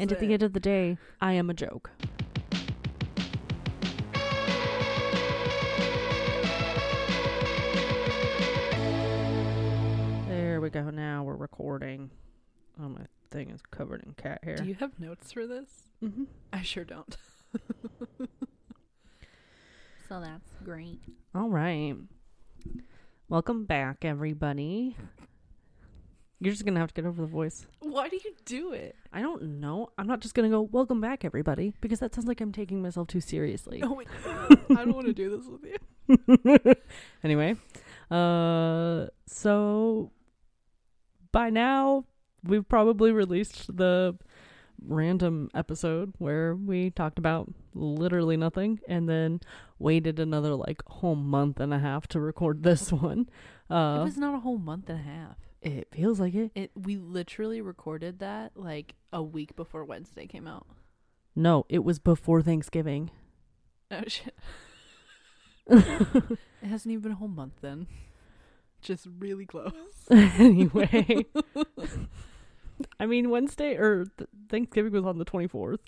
And at the end of the day, I am a joke. There we go. Now we're recording. Oh, my thing is covered in cat hair. Do you have notes for this? mm-hmm. I sure don't. so that's great. All right. Welcome back, everybody. You're just gonna have to get over the voice. Why do you do it? I don't know. I'm not just gonna go, welcome back, everybody, because that sounds like I'm taking myself too seriously. No, I don't want to do this with you. anyway, uh, so by now we've probably released the random episode where we talked about literally nothing and then waited another like whole month and a half to record this one. it Uh, was not a whole month and a half. It feels like it. It we literally recorded that like a week before Wednesday came out. No, it was before Thanksgiving. Oh shit. it hasn't even been a whole month then. Just really close. anyway, I mean Wednesday or th- Thanksgiving was on the 24th.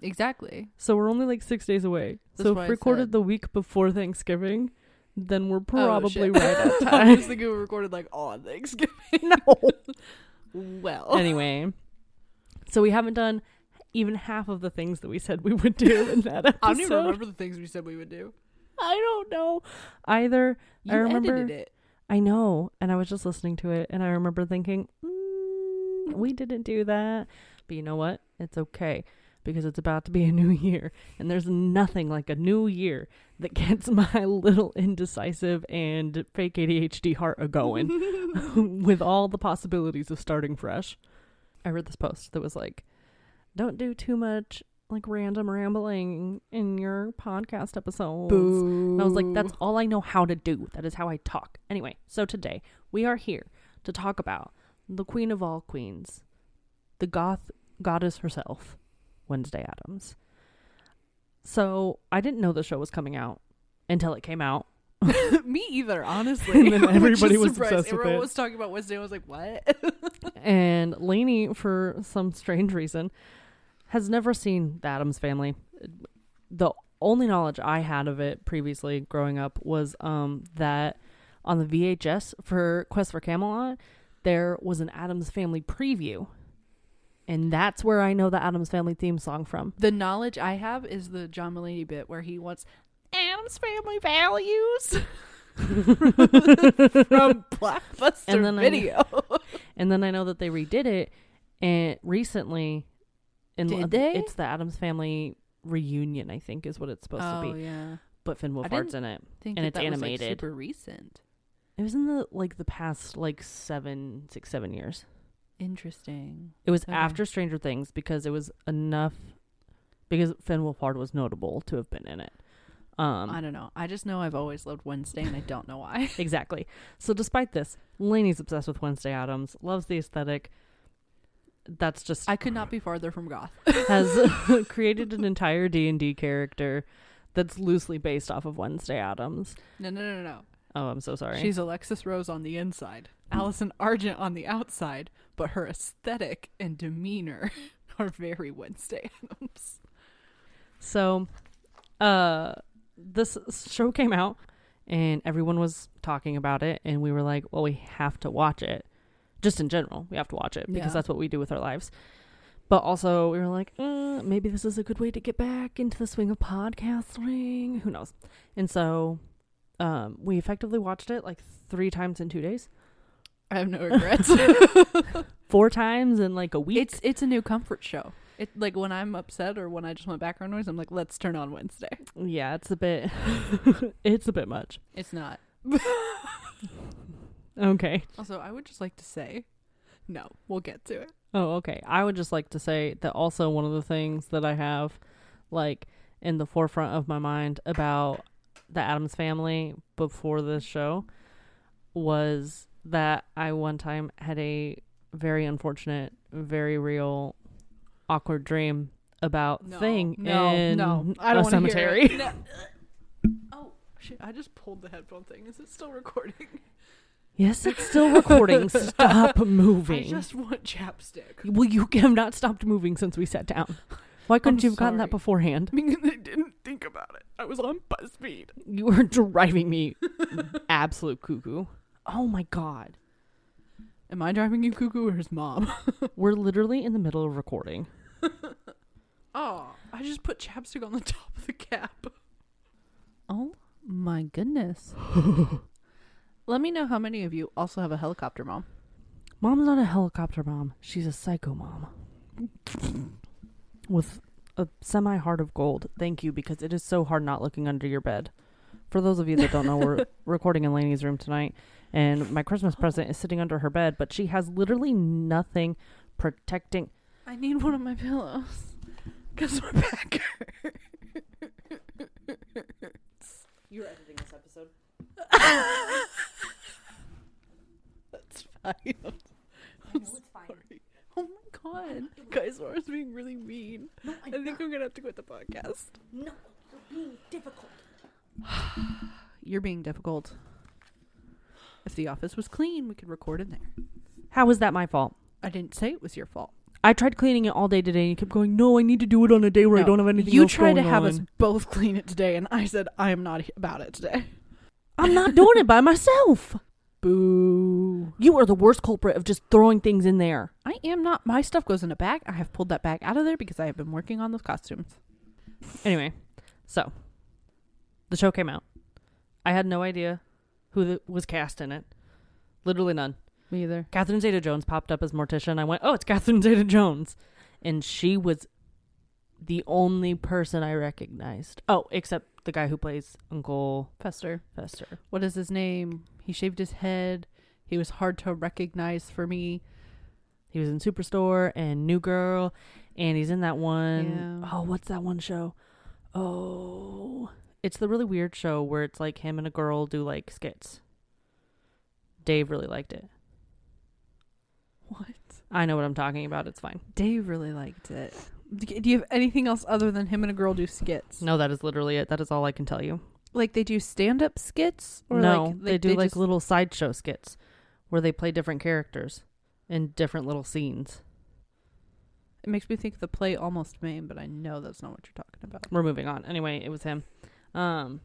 Exactly. So we're only like six days away. That's so if recorded the week before Thanksgiving, then we're Oh, probably shit. right at time. I was thinking we recorded like on Thanksgiving. no. Well. Anyway, so we haven't done even half of the things that we said we would do in that episode. I don't even remember the things we said we would do. I don't know either. You I remember- it. I know, and I was just listening to it, and I remember thinking, mm, we didn't do that. But you know what? It's okay because it's about to be a new year, and there's nothing like a new year that gets my little indecisive and fake ADHD heart a going with all the possibilities of starting fresh. I read this post that was like, don't do too much like random rambling in your podcast episodes. And I was like, that's all I know how to do. That is how I talk. Anyway, so today we are here to talk about the queen of all queens, the goth goddess herself, Wednesday Addams. So I didn't know the show was coming out until it came out. Me either, honestly. And then everybody was surprised. obsessed with Everyone it. was talking about Wednesday. I was like, what? And Lainey, for some strange reason, has never seen the Addams family. The only knowledge I had of it previously growing up was um, that on the VHS for Quest for Camelot, there was an Addams family preview. And that's where I know the Addams family theme song from. the knowledge I have is the John Mulaney bit where he wants Addams family values from Blockbuster And then I- Video. And then I know that they redid it and recently in Did they? it's the Addams family reunion, I think is what it's supposed to oh be. yeah, But Finn I Wolfhard's in it. And that it's that was, like, animated. super recent. It was in the like the past like seven, six, seven years. Interesting. It was Okay. after Stranger Things because it was enough because Finn Wolfhard was notable to have been in it. Um I don't know. I just know I've always loved Wednesday, and I don't know why. exactly. So despite this, Lainey's obsessed with Wednesday Addams, loves the aesthetic. That's just I could not be farther from goth. has created an entire D&D character that's loosely based off of Wednesday Addams. No, no, no, no. Oh, I'm so sorry. She's Alexis Rose on the inside, Allison Argent on the outside, but her aesthetic and demeanor are very Wednesday Addams. So, uh, this show came out and everyone was talking about it, and we were like, well, we have to watch it. Just in general, we have to watch it because Yeah. that's what we do with our lives. But also, we were like, uh, maybe this is a good way to get back into the swing of podcasting. Who knows? And so, um, we effectively watched it like three times in two days, I have no regrets. four times in like a week. it's it's a new comfort show. It like when I'm upset or when I just want background noise, I'm like, let's turn on Wednesday. yeah, it's a bit, it's a bit much. It's not. Okay. Also, I would just like to say, no, we'll get to it. Oh, okay. I would just like to say that also one of the things that I have like in the forefront of my mind about the Addams family before this show was that I one time had a very unfortunate, very real awkward dream about No, thing no, in no, I a don't want to cemetery. hear it. No. Oh shit! I just pulled the headphone thing. Is it still recording? Yes, it's still recording. Stop moving. I moving. just want chapstick. Well, you have not stopped moving since we sat down. Why couldn't I'm you have gotten that sorry. beforehand? Because I didn't think about it. I was on BuzzFeed. You were driving me absolute cuckoo. Oh my god. Am I driving you cuckoo or his mom? We're literally in the middle of recording. Oh, I just put chapstick on the top of the cap. Oh my goodness. Let me know how many of you also have a helicopter mom. Mom's not a helicopter mom. She's a psycho mom. With a semi heart of gold. Thank you, because it is so hard not looking under your bed. For those of you that don't know, we're recording in Lainey's room tonight, and my Christmas present is sitting under her bed, but she has literally nothing protecting. I need one of my pillows. Because my back You're editing this episode. That's fine. I know it's fine. Sorry. Oh my god. Guys, I was being really mean. No, I think I'm gonna have to quit the podcast. no, you're being difficult. You're being difficult. If the office was clean, we could record in there. How was that my fault? I didn't say it was your fault. I tried cleaning it all day today, and you kept going, "No, I need to do it on a day where I No, don't have anything You else tried to going have on." us both clean it today, and I said I am not about it today. I'm not doing it by myself. Boo. You are the worst culprit of just throwing things in there. I am not. My stuff goes in a bag. I have pulled that bag out of there because I have been working on those costumes. Anyway, so the show came out. I had no idea who was cast in it. Literally none. Me either. Catherine Zeta Jones popped up as Morticia. And I went, "Oh, it's Catherine Zeta Jones," and she was the only person I recognized. Oh, except the guy who plays Uncle Fester. Fester. What is his name? He shaved his head. He was hard to recognize for me. He was in Superstore and New Girl, and he's in that one Yeah. oh what's that one show? Oh, it's the really weird show where it's like him and a girl do like skits. Dave really liked it. What? I know what I'm talking about. It's fine. Dave really liked it. Do you have anything else other than him and a girl do skits? No, that is literally it. That is all I can tell you. Like they do stand up skits? no, like, they do like just- little sideshow skits where they play different characters in different little scenes. It makes me think of the play Almost Maine, but I know that's not what you're talking about. We're moving on. Anyway, it was him. Um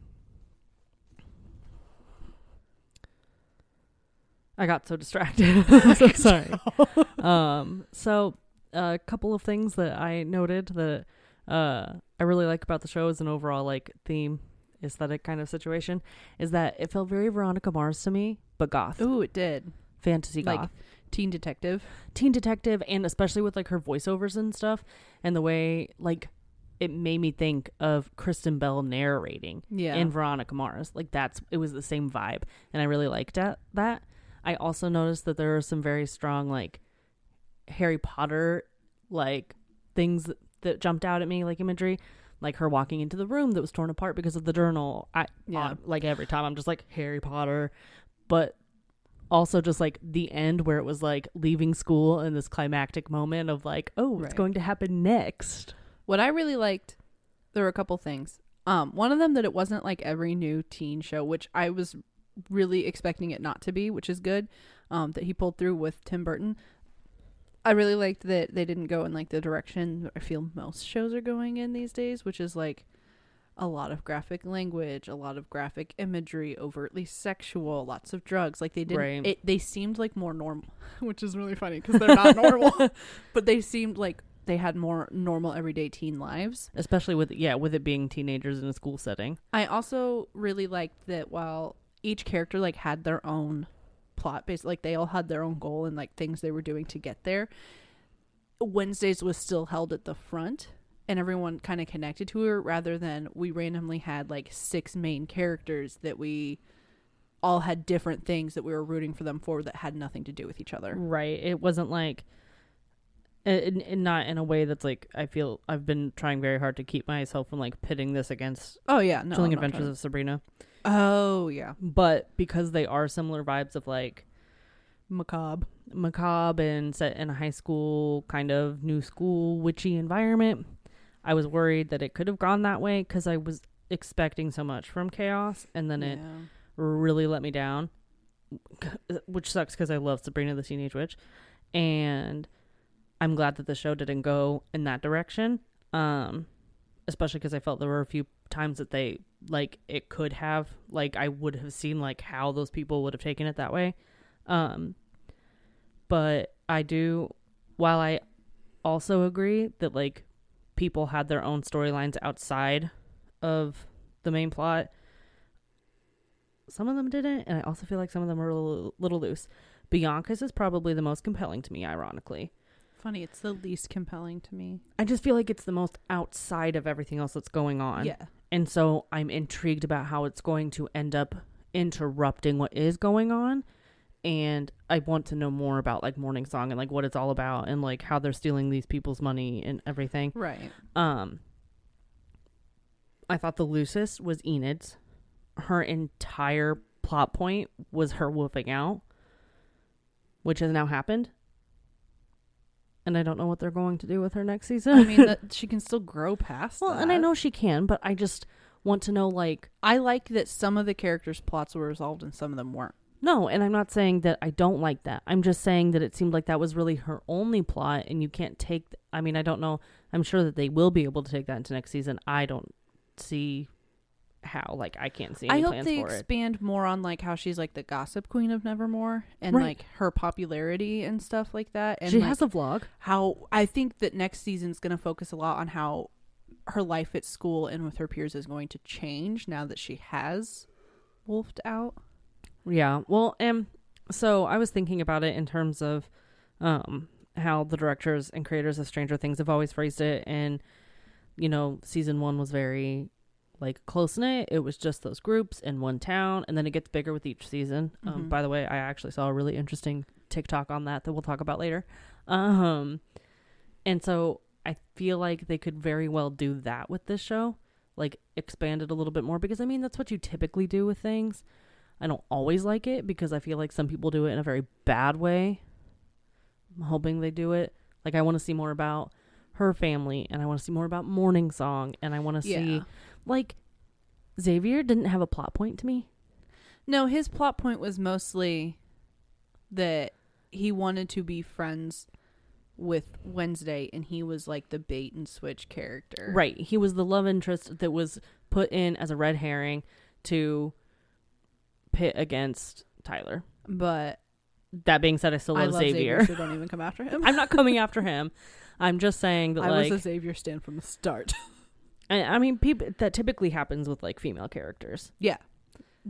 I got so distracted. So sorry. um so a couple of things that I noted that uh I really like about the show as an overall like theme aesthetic kind of situation is that it felt very Veronica Mars to me, but goth. Ooh, it did. Fantasy like- goth. Teen Detective. teen detective and especially with like her voiceovers and stuff and the way like it made me think of Kristen Bell narrating Yeah. in Veronica Mars. Like that's it was the same vibe and I really liked that that. I also noticed that there are some very strong like Harry Potter like things that, jumped out at me like imagery like her walking into the room that was torn apart because of the journal. I Yeah. uh, like every time I'm just like Harry Potter, but also just like the end where it was like leaving school and this climactic moment of like, oh, what's Right. going to happen next? What I really liked, there were a couple things. Um, one of them that it wasn't like every new teen show, which I was really expecting it not to be, which is good. Um, that he pulled through with Tim Burton. I really liked that they didn't go in like the direction I feel most shows are going in these days, which is like a lot of graphic language, a lot of graphic imagery, overtly sexual, lots of drugs. Like they didn't. Right. It, they seemed like more normal, which is really funny because they're not normal, but they seemed like they had more normal everyday teen lives. Especially with yeah, with it being teenagers in a school setting. I also really liked that while each character like had their own plot based like they all had their own goal and like things they were doing to get there. Wednesdays was still held at the front and everyone kind of connected to her rather than we randomly had like six main characters that we all had different things that we were rooting for them for that had nothing to do with each other. Right. It wasn't like Uh, in, in not in a way that's like I feel I've been trying very hard to keep myself from like pitting this against Oh yeah, no. Chilling I'm not Adventures trying- of Sabrina. Oh yeah. But because they are similar vibes of like Macabre. macabre and set in a high school kind of new school witchy environment i was worried that it could have gone that way because i was expecting so much from chaos and then it really let me down which sucks because I love Sabrina the Teenage Witch, and I'm glad that the show didn't go in that direction. Um, especially because I felt there were a few times that they like it could have like I would have seen like how those people would have taken it that way. Um, but I do, while I also agree that like people had their own storylines outside of the main plot. Some of them didn't, and I also feel like some of them were a little, little loose. Bianca's is probably the most compelling to me, ironically. Funny, it's the least compelling to me. I just feel like it's the most outside of everything else that's going on. Yeah. And so I'm intrigued about how it's going to end up interrupting what is going on. And I want to know more about like Morning Song and like what it's all about and like how they're stealing these people's money and everything. Right. Um I thought the loosest was Enid's. Her entire plot point was her wolfing out, which has now happened. And I don't know what they're going to do with her next season. I mean, that she can still grow past. well, and I know she can, but I just want to know like I like that some of the characters' plots were resolved and some of them weren't. no, and I'm not saying that I don't like that. I'm just saying that it seemed like that was really her only plot and you can't take I mean, I don't know. I'm sure that they will be able to take that into next season. I don't see how like I can't see any I hope plans they for it. expand more on like how she's like the gossip queen of Nevermore and Right. like her popularity and stuff like that. And she like, has a vlog. how I think that next season's going to focus a lot on how her life at school and with her peers is going to change now that she has wolfed out. Yeah. Well, um so I was thinking about it in terms of um how the directors and creators of Stranger Things have always phrased it and you know, season 1 was very like close knit. It was just those groups in one town and then it gets bigger with each season. Um Mhm. by the way, I actually saw a really interesting TikTok on that that we'll talk about later. Um and so I feel like they could very well do that with this show. Like expand it a little bit more because I mean that's what you typically do with things. I don't always like it because I feel like some people do it in a very bad way. I'm hoping they do it. Like I want to see more about her family and I want to see more about Morning Song and I want to see Yeah. Like Xavier didn't have a plot point to me. No, his plot point was mostly that he wanted to be friends with Wednesday and he was like the bait and switch character. Right. He was the love interest that was put in as a red herring to pit against Tyler. But That being said, I still I love, love Xavier. Xavier, so don't even come after him. I'm not coming after him. I'm just saying that I like was a Xavier stand from the start. I, I mean people that typically happens with like female characters. yeah.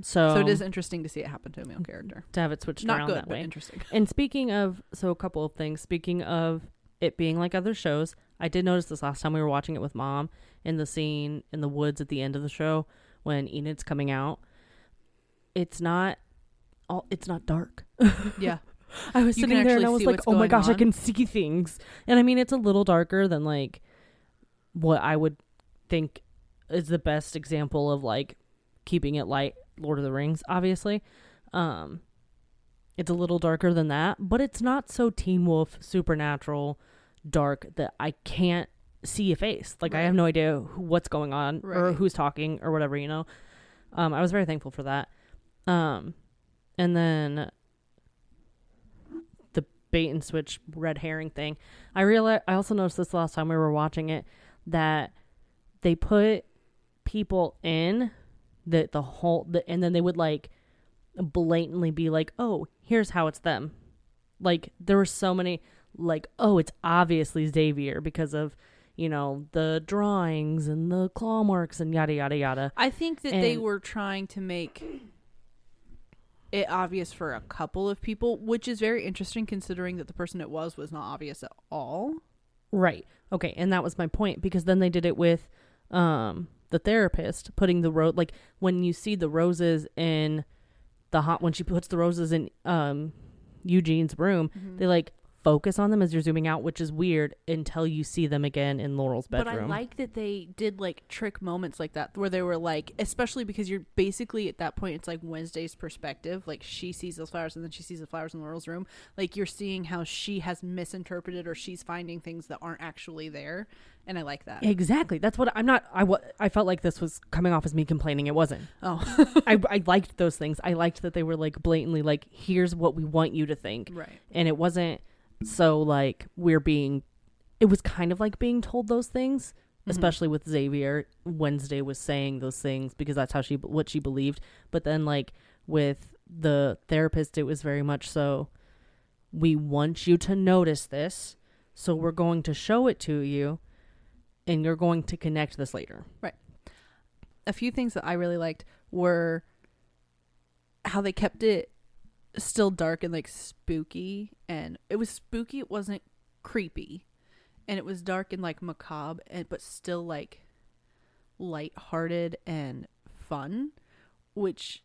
So, So it is interesting to see it happen to a male character. to have it switched Not around good, that way. interesting. And speaking of, so a couple of things. Speaking of it being like other shows, I did notice this last time we were watching it with mom in the scene in the woods at the end of the show when Enid's coming out. It's not all. It's not dark. Yeah. I was You sitting there and I was like, "Oh my gosh, I can see things." And I mean, it's a little darker than like what I would think is the best example of like keeping it light. Lord of the Rings, obviously. Um, it's a little darker than that, but it's not so Teen Wolf supernatural dark that I can't see a face. Like I have no idea who, what's going on or who's talking or whatever. You know. Um, I was very thankful for that. Um, and then the bait and switch red herring thing. I realized I also noticed this last time we were watching it that they put people in that the whole the, and then they would like blatantly be like, "Oh, here's how it's them." Like there were so many like, "Oh, it's obviously Xavier because of, you know, the drawings and the claw marks and yada yada yada." I think that they were trying to make it obvious for a couple of people, which is very interesting considering that the person it was was not obvious at all. Right. Okay, and that was my point because then they did it with um the therapist putting the rose like when you see the roses in the hot when she puts the roses in um Eugene's room, they like focus on them as you're zooming out, which is weird until you see them again in Laurel's bedroom. But I like that they did like trick moments like that where they were like, especially because you're basically at that point, it's like Wednesday's perspective. Like she sees those flowers and then she sees the flowers in Laurel's room. Like you're seeing how she has misinterpreted or she's finding things that aren't actually there. And I like that. Exactly. That's what I'm not. I, I felt like this was coming off as me complaining. It wasn't. Oh, I, I liked those things. I liked that they were like blatantly like, here's what we want you to think. right. And it wasn't so like we're being, it was kind of like being told those things, Mhm. especially with Xavier. Wednesday was saying those things because that's how she, what she believed. But then like with the therapist, it was very much so, we want you to notice this. So we're going to show it to you and you're going to connect this later. Right. A few things that I really liked were how they kept it still dark and like spooky and it was spooky it wasn't creepy and it was dark and like macabre and but still like light-hearted and fun which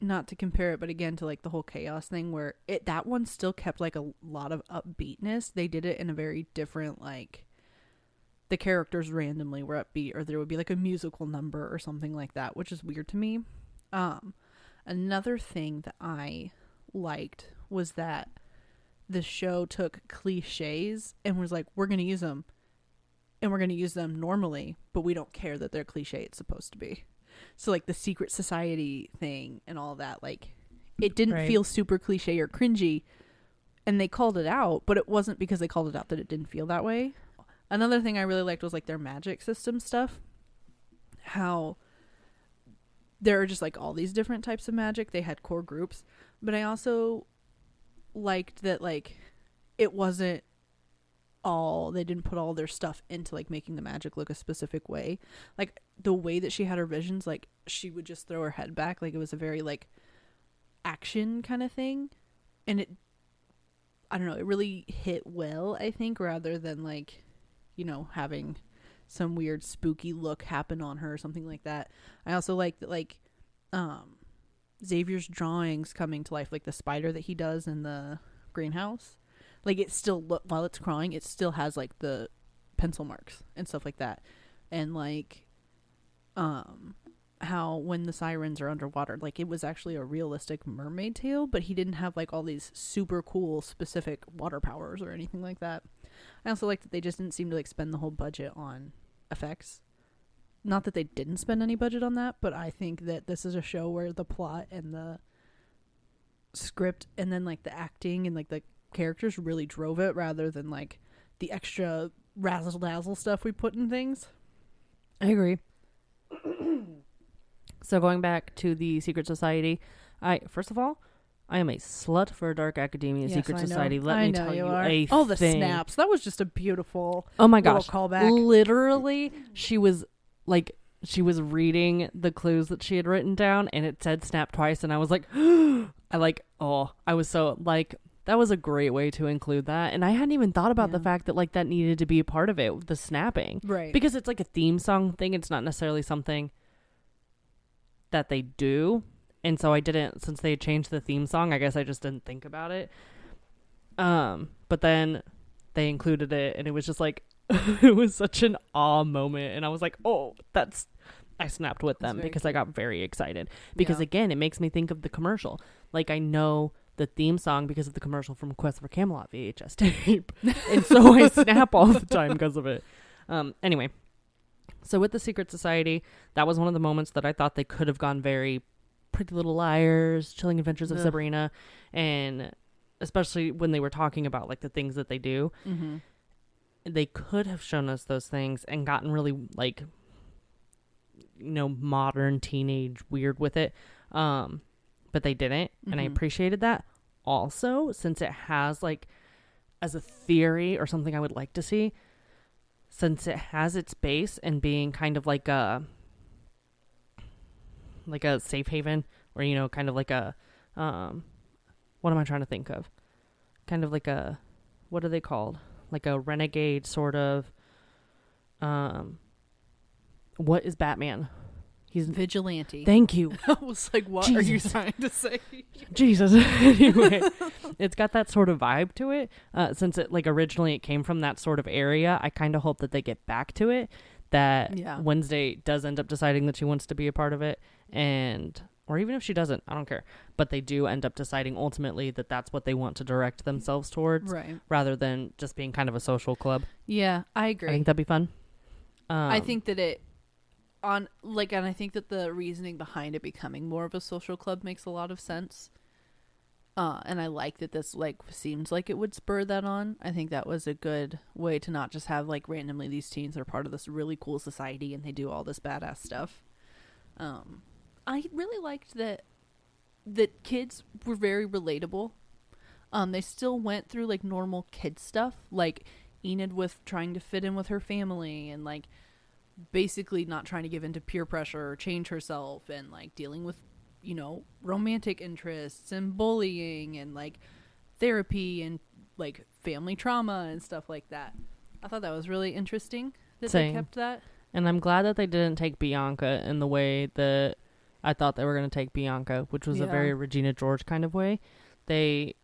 not to compare it but again to like the whole chaos thing where it that one still kept like a lot of upbeatness. They did it in a very different like the characters randomly were upbeat or there would be like a musical number or something like that which is weird to me. Um another thing that i liked was that the show took cliches and was like we're going to use them and we're going to use them normally but we don't care that they're cliche it's supposed to be. So like the secret society thing and all that like it didn't Right. feel super cliche or cringy and they called it out but it wasn't because they called it out that it didn't feel that way. Another thing i really liked was like their magic system stuff. How there are just like all these different types of magic. They had core groups but i also liked that like it wasn't all they didn't put all their stuff into like making the magic look a specific way. Like the way that she had her visions like she would just throw her head back like it was a very like action kind of thing. And it i don't know it really hit well i think rather than like you know having some weird spooky look happen on her or something like that. I also like that like um xavier's drawings coming to life like the spider that he does in the greenhouse like it still look while it's crawling it still has like the pencil marks and stuff like that. And like um how when the sirens are underwater like it was actually a realistic mermaid tail but he didn't have like all these super cool specific water powers or anything like that. I also like that they just didn't seem to like spend the whole budget on effects not that they didn't spend any budget on that but i think that this is a show where the plot and the script and then like the acting and like the characters really drove it rather than like the extra razzle dazzle stuff we put in things I agree. so going back to the secret society, I first of all, I am a slut for Dark Academia Yes, Secret. Society. Let I me tell you, are. a oh the thing. snaps that was just a beautiful Oh my gosh! callback Literally, she was like, she was reading the clues that she had written down, and it said snap twice, and I was like, I like, oh, I was so like. That was a great way to include that. And I hadn't even thought about the fact that like that needed to be a part of it, the snapping. right because it's like a theme song thing it's not necessarily something that they do and so i didn't since they changed the theme song i guess i just didn't think about it um but then they included it and it was just like it was such an awe moment and i was like oh that's i snapped with them because i got very excited because Yeah. again it makes me think of the commercial like i know the theme song because of the commercial from quest for camelot vhs tape and so I snap all the time because of it. Um, anyway, so with the Secret Society, that was one of the moments that I thought they could have gone very Pretty Little Liars, Chilling Adventures of Ugh. Sabrina, and especially when they were talking about like the things that they do, mm-hmm. They could have shown us those things and gotten really like you know modern teenage weird with it um but they didn't and i Mhm. appreciated that. Also since it has like as a theory or something i would like to see since it has its base in being kind of like a like a safe haven or you know kind of like a um what am i trying to think of? Kind of like a what are they called like a renegade sort of um what is batman He's vigilante. thank you. I was like, what are you trying to say? Jesus. anyway, it's got that sort of vibe to it. Uh, since it like originally it came from that sort of area, I kind of hope that they get back to it. That Yeah. Wednesday does end up deciding that she wants to be a part of it, and or even if she doesn't, I don't care. But they do end up deciding ultimately that that's what they want to direct themselves towards, Right. rather than just being kind of a social club. Yeah, I agree. I think that'd be fun. Um, I think that it on like and I think that the reasoning behind it becoming more of a social club makes a lot of sense. Uh and I like that this like seems like it would spur that on. I think that was a good way to not just have like randomly these teens are part of this really cool society and they do all this badass stuff. Um I really liked that that kids were very relatable. Um they still went through like normal kid stuff like Enid with trying to fit in with her family and like basically not trying to give in to peer pressure or change herself and like dealing with you know romantic interests and bullying and like therapy and like family trauma and stuff like that i thought that was really interesting that Same. they kept that And I'm glad that they didn't take Bianca in the way that I thought they were going to take Bianca, which was a very Regina George kind of way. They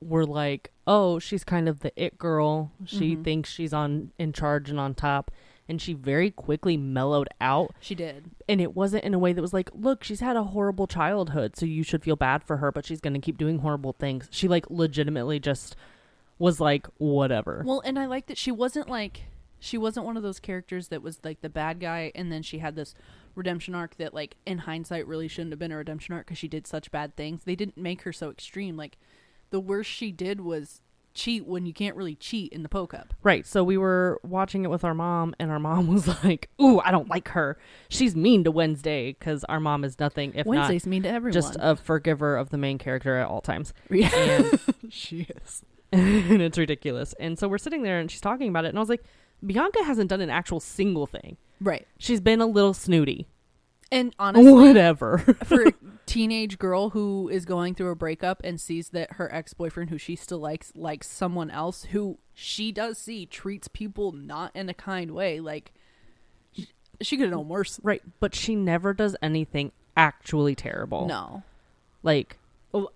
were like, "Oh, she's kind of the it girl. She Mhm. thinks she's on in charge and on top." And she very quickly mellowed out, she did and it wasn't in a way that was like, "Look, she's had a horrible childhood, so you should feel bad for her, but she's going to keep doing horrible things." She like legitimately just was like, "Whatever." well and i like that she wasn't like she wasn't one of those characters that was like the bad guy and then she had this redemption arc that like in hindsight really shouldn't have been a redemption arc because she did such bad things they didn't make her so extreme like the worst she did was cheat when you can't really cheat in the Poe Cup Right. So we were watching it with our mom, and our mom was like, "Ooh, I don't like her. She's mean to Wednesday because our mom is nothing if wednesday's mean to everyone just a forgiver of the main character at all times." yeah And, she is and it's ridiculous. And so we're sitting there, and she's talking about it, and I was like, "Bianca hasn't done an actual single thing. Right She's been a little snooty. and honestly Whatever." for a teenage girl who is going through a breakup and sees that her ex-boyfriend who she still likes likes someone else who she does see treats people not in a kind way like sh- she could have known worse right. But she never does anything actually terrible. no Like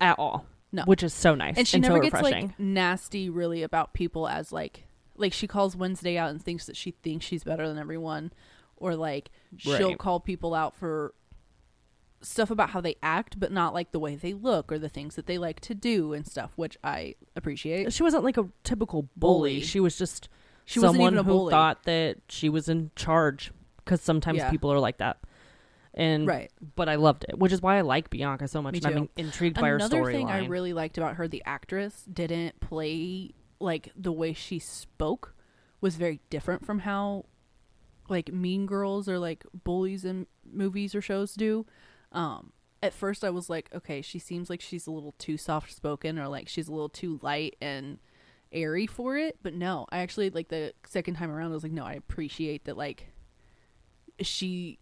at all. No. Which is so nice and she so never gets refreshing. like nasty really about people as like like she calls wednesday out and thinks that she thinks she's better than everyone or like she'll Right. call people out for stuff about how they act but not like the way they look or the things that they like to do and stuff which i appreciate she wasn't like a typical bully. Bully. She was just She wasn't someone even a who bully. thought that she was in charge because sometimes Yeah. people are like that. And right but I loved it, which is why I like Bianca so much. Me and I'm too. intrigued by her Another storyline. thing I really liked about her, the actress didn't play like the way she spoke was very different from how like mean girls or like bullies in movies or shows do. Um at first I was like, okay, she seems like she's a little too soft spoken or like she's a little too light and airy for it. But no, I actually like the second time around I was like, no, I appreciate that like she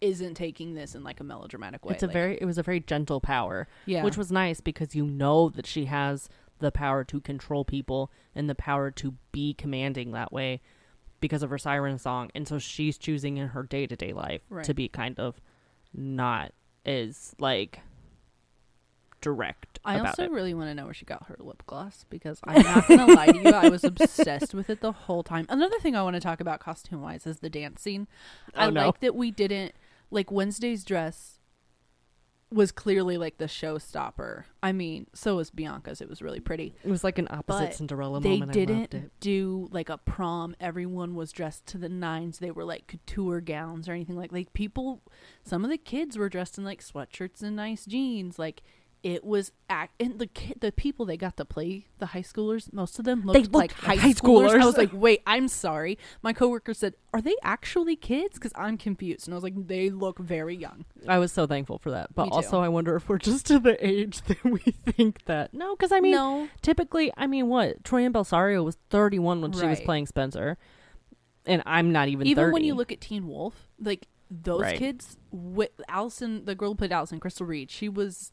isn't taking this in like a melodramatic way. it's a Like, very it was a very gentle power, yeah. which was nice because you know that she has the power to control people and the power to be commanding that way because of her siren song. And so she's choosing in her day to day life Right. to be kind of not as like direct I also it. really want to know where she got her lip gloss because I'm not gonna lie to you, I was obsessed with it the whole time. Another thing I want to talk about costume wise is the dance scene. Oh, I Oh, no. like that we didn't like Wednesday's dress was clearly like the showstopper. I mean, so was Bianca's. It was really pretty. It was like an opposite But Cinderella they moment. I loved didn't it. do like a prom. Everyone was dressed to the nines. They were like couture gowns or anything like like people. Some of the kids were dressed in like sweatshirts and nice jeans. Like it was act and the kid, the people they got to play the high schoolers. Most of them looked, looked like high, high schoolers. I was like, wait, I'm sorry. My coworker said, "Are they actually kids?" Because I'm confused, and I was like, they look very young. I was so thankful for that. But also, I wonder if we're just to the age that we think that. No, because I mean, no, typically, I mean, what? Troian Bellisario was 31 when she was playing Spencer. And I'm not even even 30. when you look at Teen Wolf, like those Right. kids, with Allison, the girl who played Allison, Crystal Reed, she was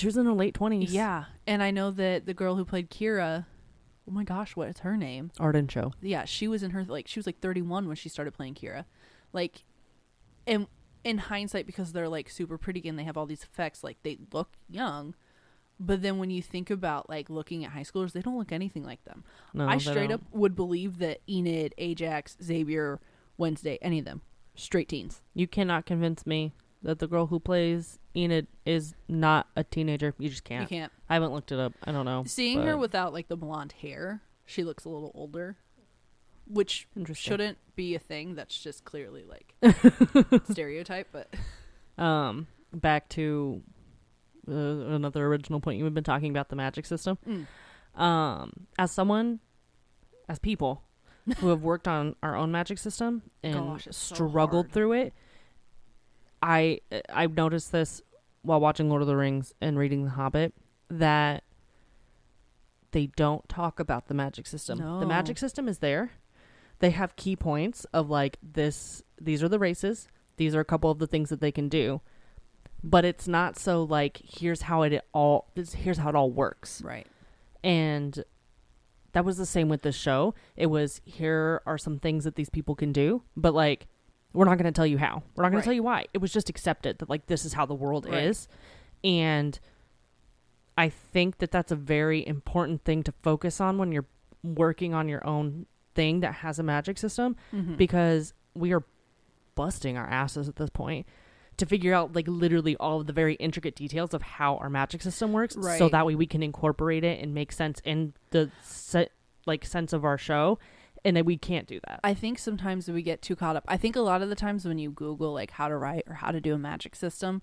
She was in her late 20s. yeah, and I know that the girl who played Kira, oh my gosh, what is her name? Arden Cho. Yeah, she was in her like she was like 31 when she started playing Kira, like, and in hindsight because they're like super pretty and they have all these effects like they look young. But then when you think about like looking at high schoolers they don't look anything like them. No, i straight up would believe that enid ajax xavier wednesday any of them. Straight teens. You cannot convince me that the girl who plays Enid is not a teenager. You just can't. you can't I haven't looked it up. I don't know. seeing her without like the blonde hair she looks a little older which shouldn't be a thing that's just clearly like stereotype but um back to uh, another original point you've been talking about the magic system. Mm. Um, as someone, as people who have worked on our own magic system and Gosh, it's so struggled through it, I I've noticed this while watching Lord of the Rings and reading The Hobbit that they don't talk about the magic system. The magic system is there. They have key points of like this these are the races, these are a couple of the things that they can do. But it's not so like here's how it all this here's how it all works. right And that was the same with this show. It was here are some things that these people can do, but like we're not going to tell you how. We're not going Right. to tell you why. It was just accepted that like this is how the world Right. is. And I think that that's a very important thing to focus on when you're working on your own thing that has a magic system Mhm. because we are busting our asses at this point to figure out like literally all of the very intricate details of how our magic system works so that way we can incorporate it and make sense in the set like sense of our show and we can't do that I think sometimes we get too caught up. I think a lot of the times when you Google like how to write or how to do a magic system,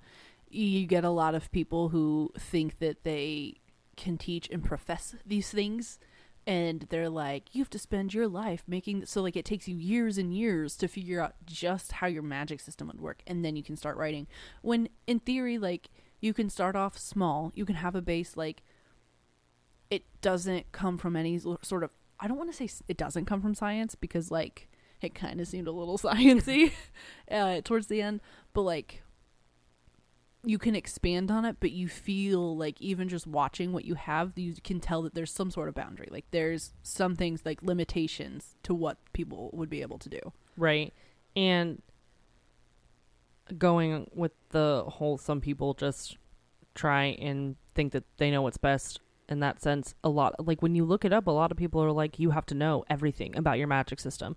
you get a lot of people who think that they can teach and profess these things. And they're like, you have to spend your life making so like it takes you years and years to figure out just how your magic system would work, and then you can start writing. When in theory, like you can start off small, you can have a base like it doesn't come from any sort of I don't want to say it doesn't come from science because like it kind of seemed a little sciency uh, towards the end, but like you can expand on it, but you feel like even just watching what you have, you can tell that there's some sort of boundary. Like there's some things like limitations to what people would be able to do. right and going with the whole some people just try and think that they know what's best in that sense a lot like when you look it up a lot of people are like you have to know everything about your magic system.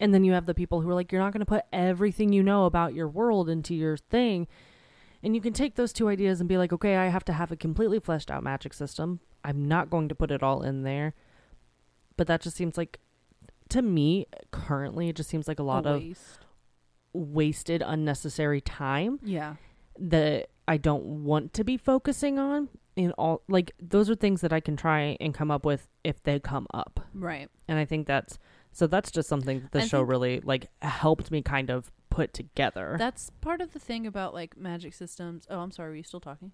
And then you have the people who are like you're not going to put everything you know about your world into your thing. And you can take those two ideas and be like okay i have to have a completely fleshed out magic system. I'm not going to put it all in there. But that just seems like to me currently it just seems like a lot A of wasted unnecessary time yeah, that I don't want to be focusing on in all like those are things that I can try and come up with if they come up. right. And I think that's so that's just something that the I show really like helped me kind of put together. That's part of the thing about like magic systems. Oh, I'm sorry. Were you still talking?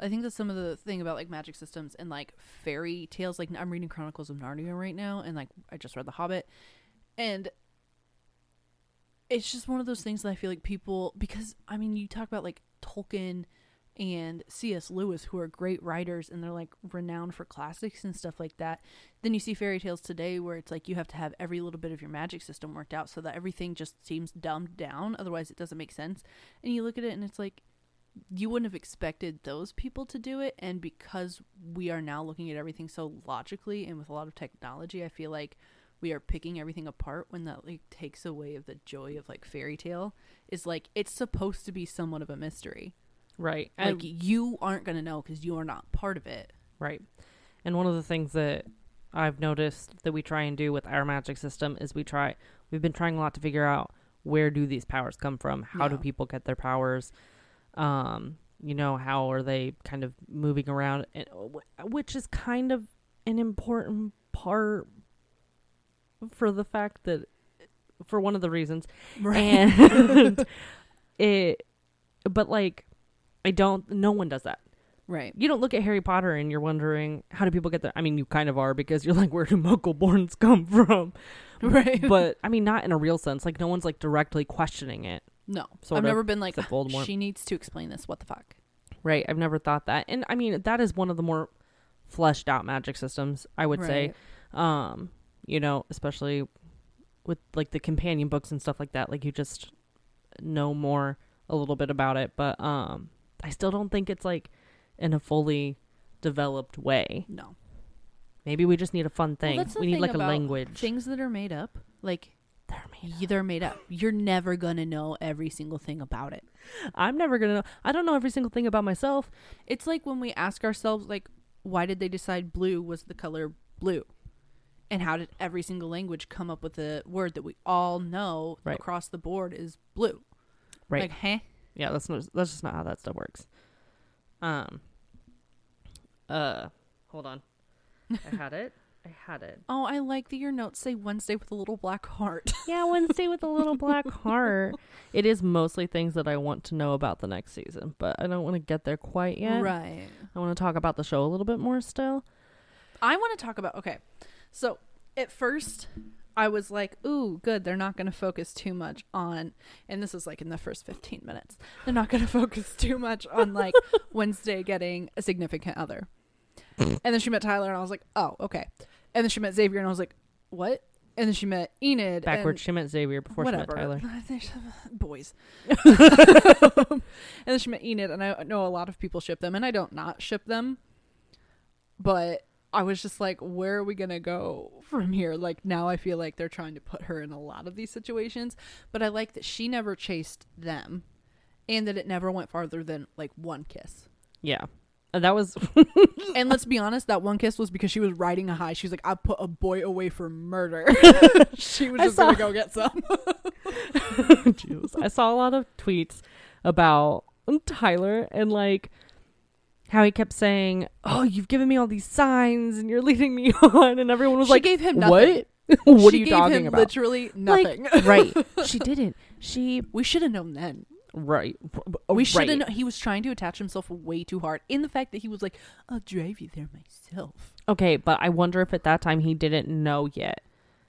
I think that's some of the thing about like magic systems and like fairy tales. Like I'm reading Chronicles of Narnia right now, and like I just read The Hobbit, and it's just one of those things that I feel like people because I mean you talk about like Tolkien and C.S. Lewis who are great writers and they're like renowned for classics and stuff like that. Then you see fairy tales today where it's like you have to have every little bit of your magic system worked out so that everything just seems dumbed down otherwise it doesn't make sense. And you look at it and it's like you wouldn't have expected those people to do it and because we are now looking at everything so logically and with a lot of technology, I feel like we are picking everything apart when that like takes away of the joy of like fairy tale is like it's supposed to be somewhat of a mystery right. like And, you aren't gonna know because you are not part of it right. And one of the things that I've noticed that we try and do with our magic system is we try we've been trying a lot to figure out where do these powers come from? How do people get their powers? Um, you know, how are they kind of moving around and which is kind of an important part for the fact that for one of the reasons. And it but like i don't no one does that. Right. You don't look at harry potter and you're wondering how do people get there? I mean you kind of are because you're like where do muggle-borns come from? Right. But i mean not in a real sense. Like no one's like directly questioning it. No. Sort i've never been like Voldemort. she needs to explain this. What the fuck? Right. I've never thought that. And i mean that is one of the more fleshed out magic systems i would say. Um you know especially with like the companion books and stuff like that like you just know more a little bit about it, but um I still don't think it's like in a fully developed way. No. Maybe we just need a fun thing. the we need thing like a language. Things that are made up, like They're made they're made up. You're never gonna know every single thing about it. I'm never gonna know. I don't know every single thing about myself. It's like when we ask ourselves, like, why did they decide blue was the color blue? And how did every single language come up with a word that we all know Right. across the board is blue? Right. Like, huh? Yeah, that's not that's just not how that stuff works. Um uh hold on. I had it. I had it. Oh, I like that your notes say Wednesday with a little black heart. Yeah, Wednesday with a little black heart. It is mostly things that I want to know about the next season, but I don't want to get there quite yet. Right. I want to talk about the show a little bit more still. I want to talk about okay. So at first I was like, ooh, good. They're not going to focus too much on, and this is like in the first 15 minutes, they're not going to focus too much on like Wednesday getting a significant other. and then she met Tyler, and I was like, oh, okay. And then she met Xavier, and I was like, what? And then she met Enid. Backwards, she met Xavier before and she met. Tyler. I think she- Boys. and then she met Enid, and I know a lot of people ship them, and I don't not ship them. But I was just like, where are we gonna go from here? Like now, I feel like they're trying to put her in a lot of these situations. But I like that she never chased them, and that it never went farther than like one kiss. Yeah. Uh, that was and let's be honest, that one kiss was because she was riding a high. She was like, "I put a boy away for murder." she was just saw- gonna go get some. Jeez. I saw a lot of tweets about Tyler and like how he kept saying, "Oh, you've given me all these signs and you're leading me on," and everyone was she like, gave him nothing. "What? what she are you gave talking him about?" Literally nothing. Like, right? She didn't. She we should have known then. right. We oh, should have. right. He was trying to attach himself way too hard. In the fact that he was like, "I'll drive you there myself." Okay, but I wonder if at that time he didn't know yet.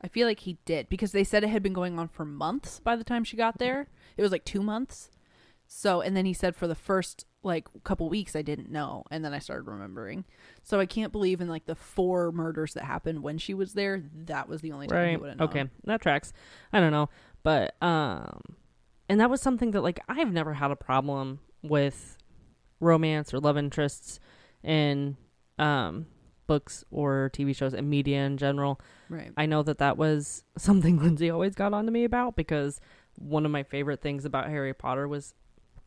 I feel like he did because they said it had been going on for months by the time she got there. It was like two months. So, and then he said for the first like couple weeks I didn't know, and then I started remembering. So I can't believe in like the four murders that happened when she was there, that was the only time he would have known. Okay, that tracks. I don't know, but um, and that was something that like I've never had a problem with romance or love interests in um books or TV shows and media in general. Right. I know that that was something Lindsay always got on to me about because one of my favorite things about Harry Potter was,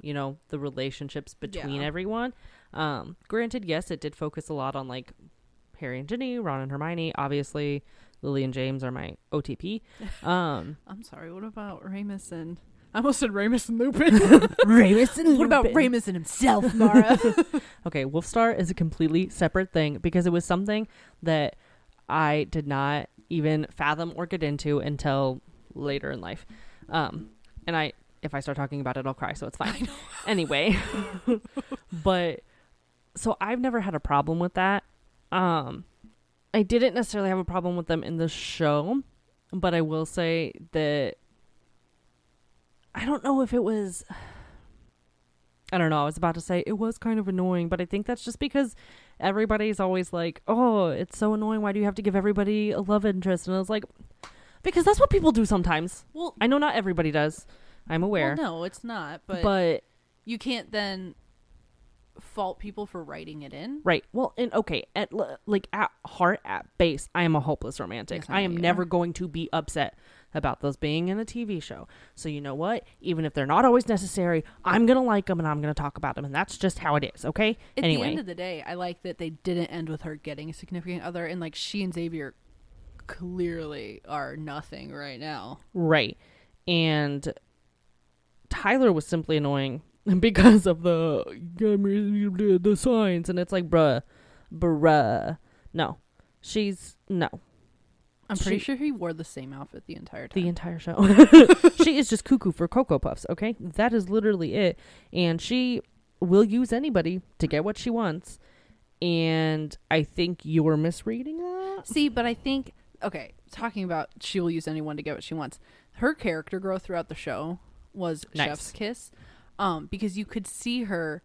you know, the relationships between Yeah. everyone. Um, granted, yes, it did focus a lot on like Harry and Ginny, Ron and Hermione. Obviously, Lily and James are my OTP. Um, I'm sorry. What about Remus and? I almost said Remus and Lupin. Remus and what about Lupin. Remus and himself, Mara? Okay, Wolfstar is a completely separate thing because it was something that I did not even fathom or get into until later in life. Um, and I, if I start talking about it, I'll cry, so it's fine. Anyway, but so I've never had a problem with that. Um, I didn't necessarily have a problem with them in the show, but I will say that I don't know if it was. I don't know. I was about to say it was kind of annoying, but I think that's just because everybody's always like, "Oh, it's so annoying. Why do you have to give everybody a love interest?" And I was like, "Because that's what people do sometimes." well, I know not everybody does. I'm aware, well, no, it's not. But, but you can't then fault people for writing it in. right. Well, and okay, at like at heart, at base, I am a hopeless romantic. Yes, I I am never are. going to be upset about those being in a TV show. So you know what? Even if they're not always necessary, I'm gonna like them and I'm gonna talk about them, and that's just how it is. Okay. At anyway, the end of the day, I like that they didn't end with her getting a significant other, and like she and Xavier clearly are nothing right now. Right. And Tyler was simply annoying because of the the, the signs and it's like bruh bruh. No. She's no. I'm pretty She- sure he wore the same outfit the entire time. The entire show. she is just cuckoo for Cocoa Puffs, okay? That is literally it. And she will use anybody to get what she wants. And I think you're misreading that. See, but I think okay, talking about she will use anyone to get what she wants. Her character growth throughout the show was Nice. Chef's Kiss, um, because you could see her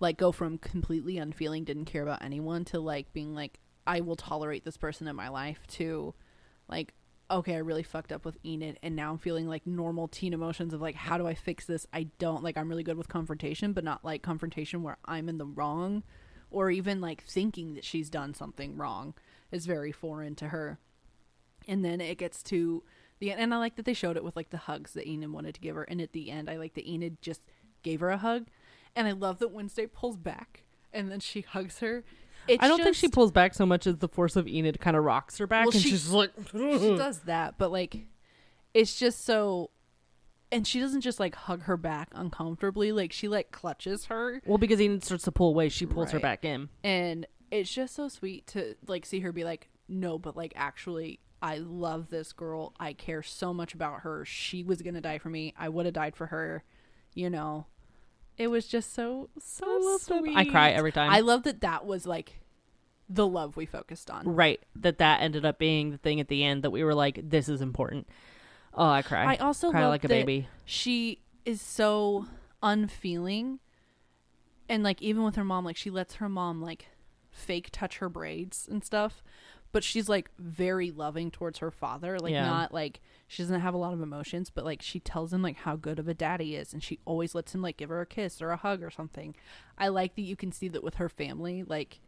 like go from completely unfeeling, didn't care about anyone, to like being like, I will tolerate this person in my life, to like okay, I really fucked up with Enid, and now I'm feeling like normal teen emotions of like, how do I fix this? I don't like. I'm really good with confrontation, but not like confrontation where I'm in the wrong, or even like thinking that she's done something wrong is very foreign to her. And then it gets to the end, and I like that they showed it with like the hugs that Enid wanted to give her, and at the end, I like that Enid just gave her a hug, and I love that Wednesday pulls back and then she hugs her. It's I don't think she pulls back so much as the force of Enid kind of rocks her back, Well, and she- she's like, she does that, but like it's just so and she doesn't just like hug her back uncomfortably, like she like clutches her well, because Enid starts to pull away, she pulls her back in. and it's just so sweet to like see her be like, No, but like actually I love this girl. I care so much about her. She was gonna die for me. I would have died for her, you know. It was just so so I sweet. I cry every time. I love that that was like the love we focused on. right, that that ended up being the thing at the end that we were like, this is important. Oh, I cry. I also cry love like a that baby. she is so unfeeling and like even with her mom like she lets her mom like fake touch her braids and stuff but she's like very loving towards her father like Yeah. not like she doesn't have a lot of emotions but like she tells him like how good of a daddy is and she always lets him like give her a kiss or a hug or something i like that you can see that with her family like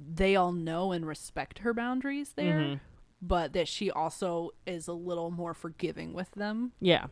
they all know and respect her boundaries there Mhm. but that she also is a little more forgiving with them Yeah,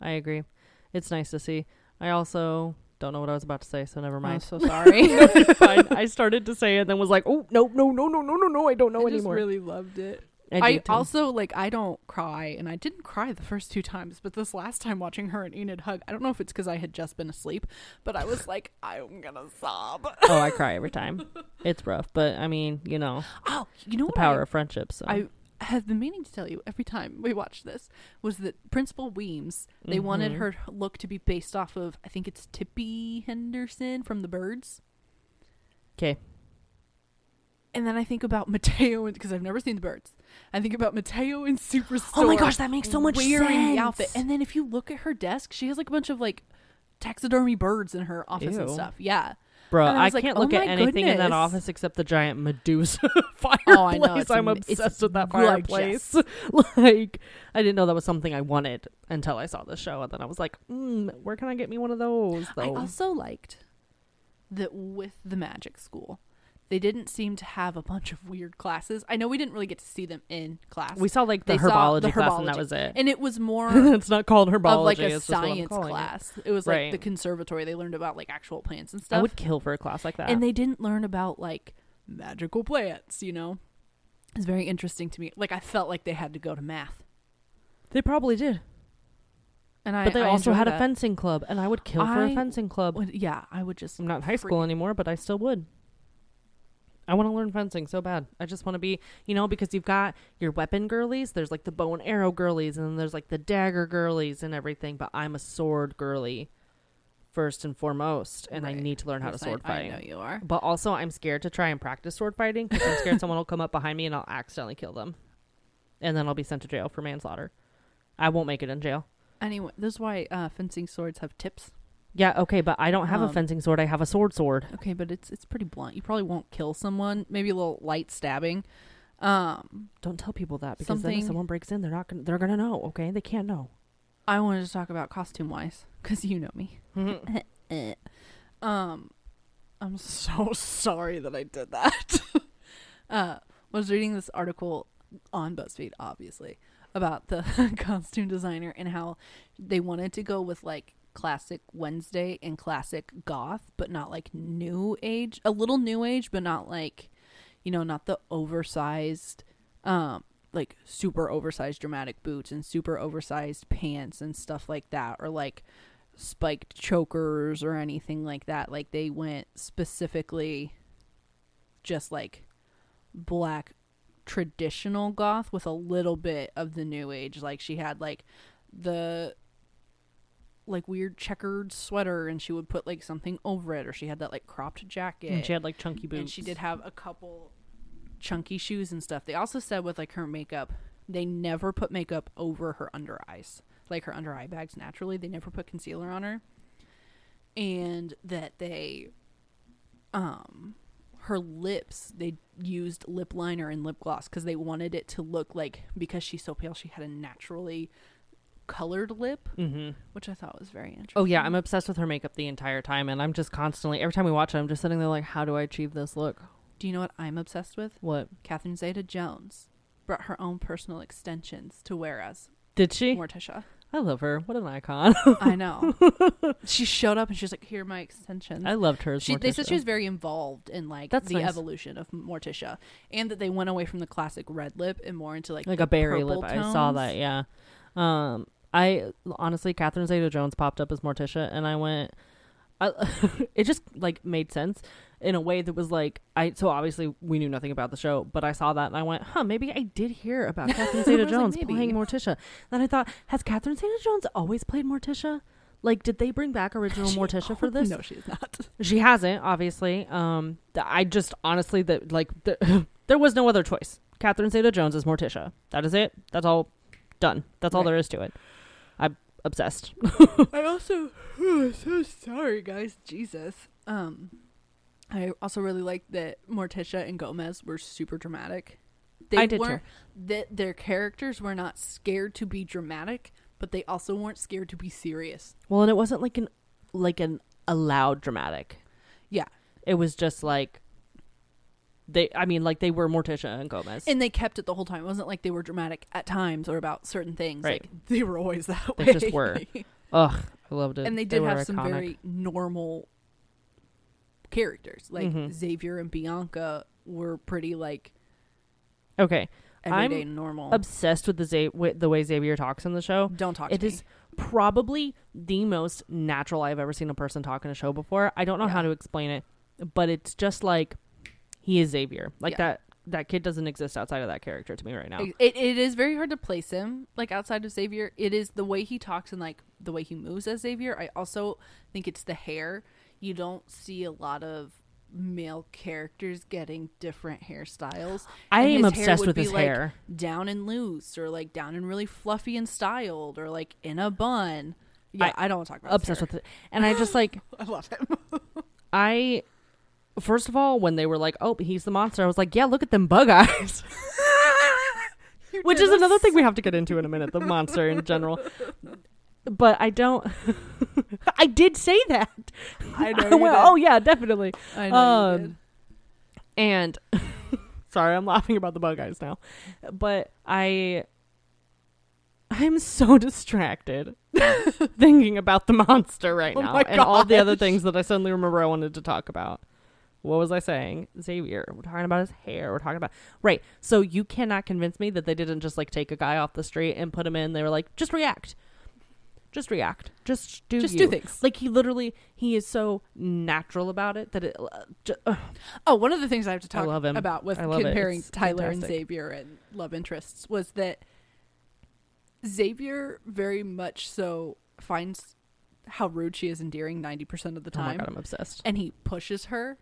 I agree. It's nice to see. I also don't know what I was about to say, so never oh, mind. i'm so sorry fine. I started to say it, then was like, oh no, no, no, no, no, no, no, I don't know I just anymore. really loved it. I, I, also like I don't cry, and I didn't cry the first two times, but this last time watching her and Enid hug, I don't know if it's because I had just been asleep, but I was like, I'm gonna sob. oh, I cry every time. It's rough, but I mean, you know, Oh, you know the what? power I, of friendship. So I have been meaning to tell you every time we watch this was that Principal Weems they wanted Mhm. her look to be based off of I think it's Tippi Henderson from The Birds. okay. And then I think about Mateo because I've never seen the birds. I think about Mateo in Superstore. Oh my gosh, that makes so much wearing sense. the outfit. And then if you look at her desk, she has like a bunch of like taxidermy birds in her office and stuff. Yeah. Bro, I I, can't oh look at my anything in that office except the giant Medusa fireplace. Oh, I know, it's I'm obsessed with that fireplace. like, I didn't know that was something I wanted until I saw the show, and then I was like, mm, where can I get me one of those? I also liked that with the magic school, they didn't seem to have a bunch of weird classes. I know we didn't really get to see them in class. we saw like the herbology the class, and that was it. and it was more it's not called herbology. of like a it's just what I'm science calling it. class. It. was like Right. the conservatory. They learned about like actual plants and stuff. I would kill for a class like that. and they didn't learn about like magical plants you know it's very interesting to me like i felt like they had to go to math they probably did, and i but they I also had a fencing club, and I would kill for a fencing club. Would- yeah i would just I'm not in high school anymore, but I still would. I want to learn fencing so bad. I just want to be, you know, because you've got your weapon girlies. There's like the bow and arrow girlies, and then there's like the dagger girlies and everything. But I'm a sword girly, first and foremost, and I need to learn how to sword I, fight. I know you are But also, I'm scared to try and practice sword fighting because I'm scared someone will come up behind me and I'll accidentally kill them, and then I'll be sent to jail for manslaughter. I won't make it in jail. anyway this is why uh fencing swords have tips Yeah, okay, but I don't have a Um, fencing sword. I have a sword sword. okay but it's it's pretty blunt you probably won't kill someone maybe a little light stabbing um Don't tell people that because then if Something- someone breaks in, they're not gonna they're gonna know. Okay, they can't know. i wanted to talk about costume wise because you know me Eh. um i'm so sorry that i did that uh was reading this article on buzzfeed obviously about the costume designer and how they wanted to go with like classic wednesday and classic goth but not like new age a little new age but not like you know not the oversized um like super oversized dramatic boots and super oversized pants and stuff like that or like spiked chokers or anything like that. Like they went specifically just like black traditional goth with a little bit of the new age. Like she had like the like weird checkered sweater and she would put like something over it or she had that like cropped jacket. And she had like chunky boots. And she did have a couple chunky shoes and stuff. They also said with like her makeup, they never put makeup over her under eyes. Like her under eye bags naturally, they never put concealer on her. And that they um her lips they used lip liner and lip gloss because they wanted it to look like because she's so pale she had a naturally colored lip Mm-hmm. which i thought was very interesting Oh yeah, I'm obsessed with her makeup the entire time, and I'm just constantly every time we watch it, I'm just sitting there like, how do I achieve this look? do you know what i'm obsessed with What catherine zeta jones brought her own personal extensions to wear as did she? morticia I love her. What an icon. i know she showed up and she's like here are my extensions I loved her. As She, they said she was very involved in like That's the nice. evolution of Morticia, and that they went away from the classic red lip and more into like like a berry lip. I saw that. Yeah. Um. I honestly, Catherine Zeta-Jones popped up as Morticia, and I went. I, it just like made sense in a way that was like I. So obviously we knew nothing about the show, but I saw that and I went, "Huh, maybe I did hear about Catherine I was like, playing Morticia." Then I thought, has Catherine Zeta-Jones always played Morticia? Like, did they bring back original She- Morticia for this? No, she's not. She hasn't, obviously. Um, th- I just honestly that like the, there was no other choice. Catherine Zeta-Jones is Morticia. That is it. That's all done. That's all there is to it. Obsessed. I also so sorry, guys. Jesus. Um, I also really liked that Morticia and Gomez were super dramatic. They I did weren't that their characters were not scared to be dramatic, but they also weren't scared to be serious. Well, and it wasn't like an like an a loud dramatic. Yeah. It was just like they. I mean, like they were Morticia and Gomez. And they kept it the whole time. It wasn't like they were dramatic at times or about certain things. Right. Like they were always that way They just were. Ugh, I loved it. and they did were have some very normal characters. Like Mhm. Xavier and Bianca were pretty like okay. everyday normal. Obsessed with the Z- with the way Xavier talks in the show. Don't talk to It me. probably the most natural I've ever seen a person talk in a show before. I don't know how to explain it, but it's just like he is Xavier. Like Yeah. that that kid doesn't exist outside of that character to me right now. It, it is very hard to place him like outside of Xavier. It is the way he talks and like the way he moves as Xavier. I also think it's the hair. You don't see a lot of male characters getting different hairstyles. I am obsessed with his like, hair. Down and loose or like down and really fluffy and styled or like in a bun. Yeah, I, don't want to talk about Obsessed with it. And I just like I love him. I first of all, when they were like, "Oh, he's the monster," I was like, "Yeah, look at them bug eyes." Which is another thing we have to get into in a minute, the monster in general. But I don't I did say that. I know. I you did. oh yeah, definitely. I know. um. And sorry, I'm laughing about the bug eyes now. But I I'm so distracted thinking about the monster right Oh now and all the other things that I suddenly remember I wanted to talk about. What was I saying? Xavier. We're talking about his hair. We're talking about right. So you cannot convince me that they didn't just like take a guy off the street and put him in. They were like, just react, just react, just do Just you. do things. Like he literally, he is so natural about it that it. Uh, ju- uh, Oh, one of the things I have to talk about with it. comparing It's Tyler fantastic. and Xavier and love interests was that Xavier very much so finds how rude she is endearing 90% of the time. oh my god, I'm obsessed. and he pushes her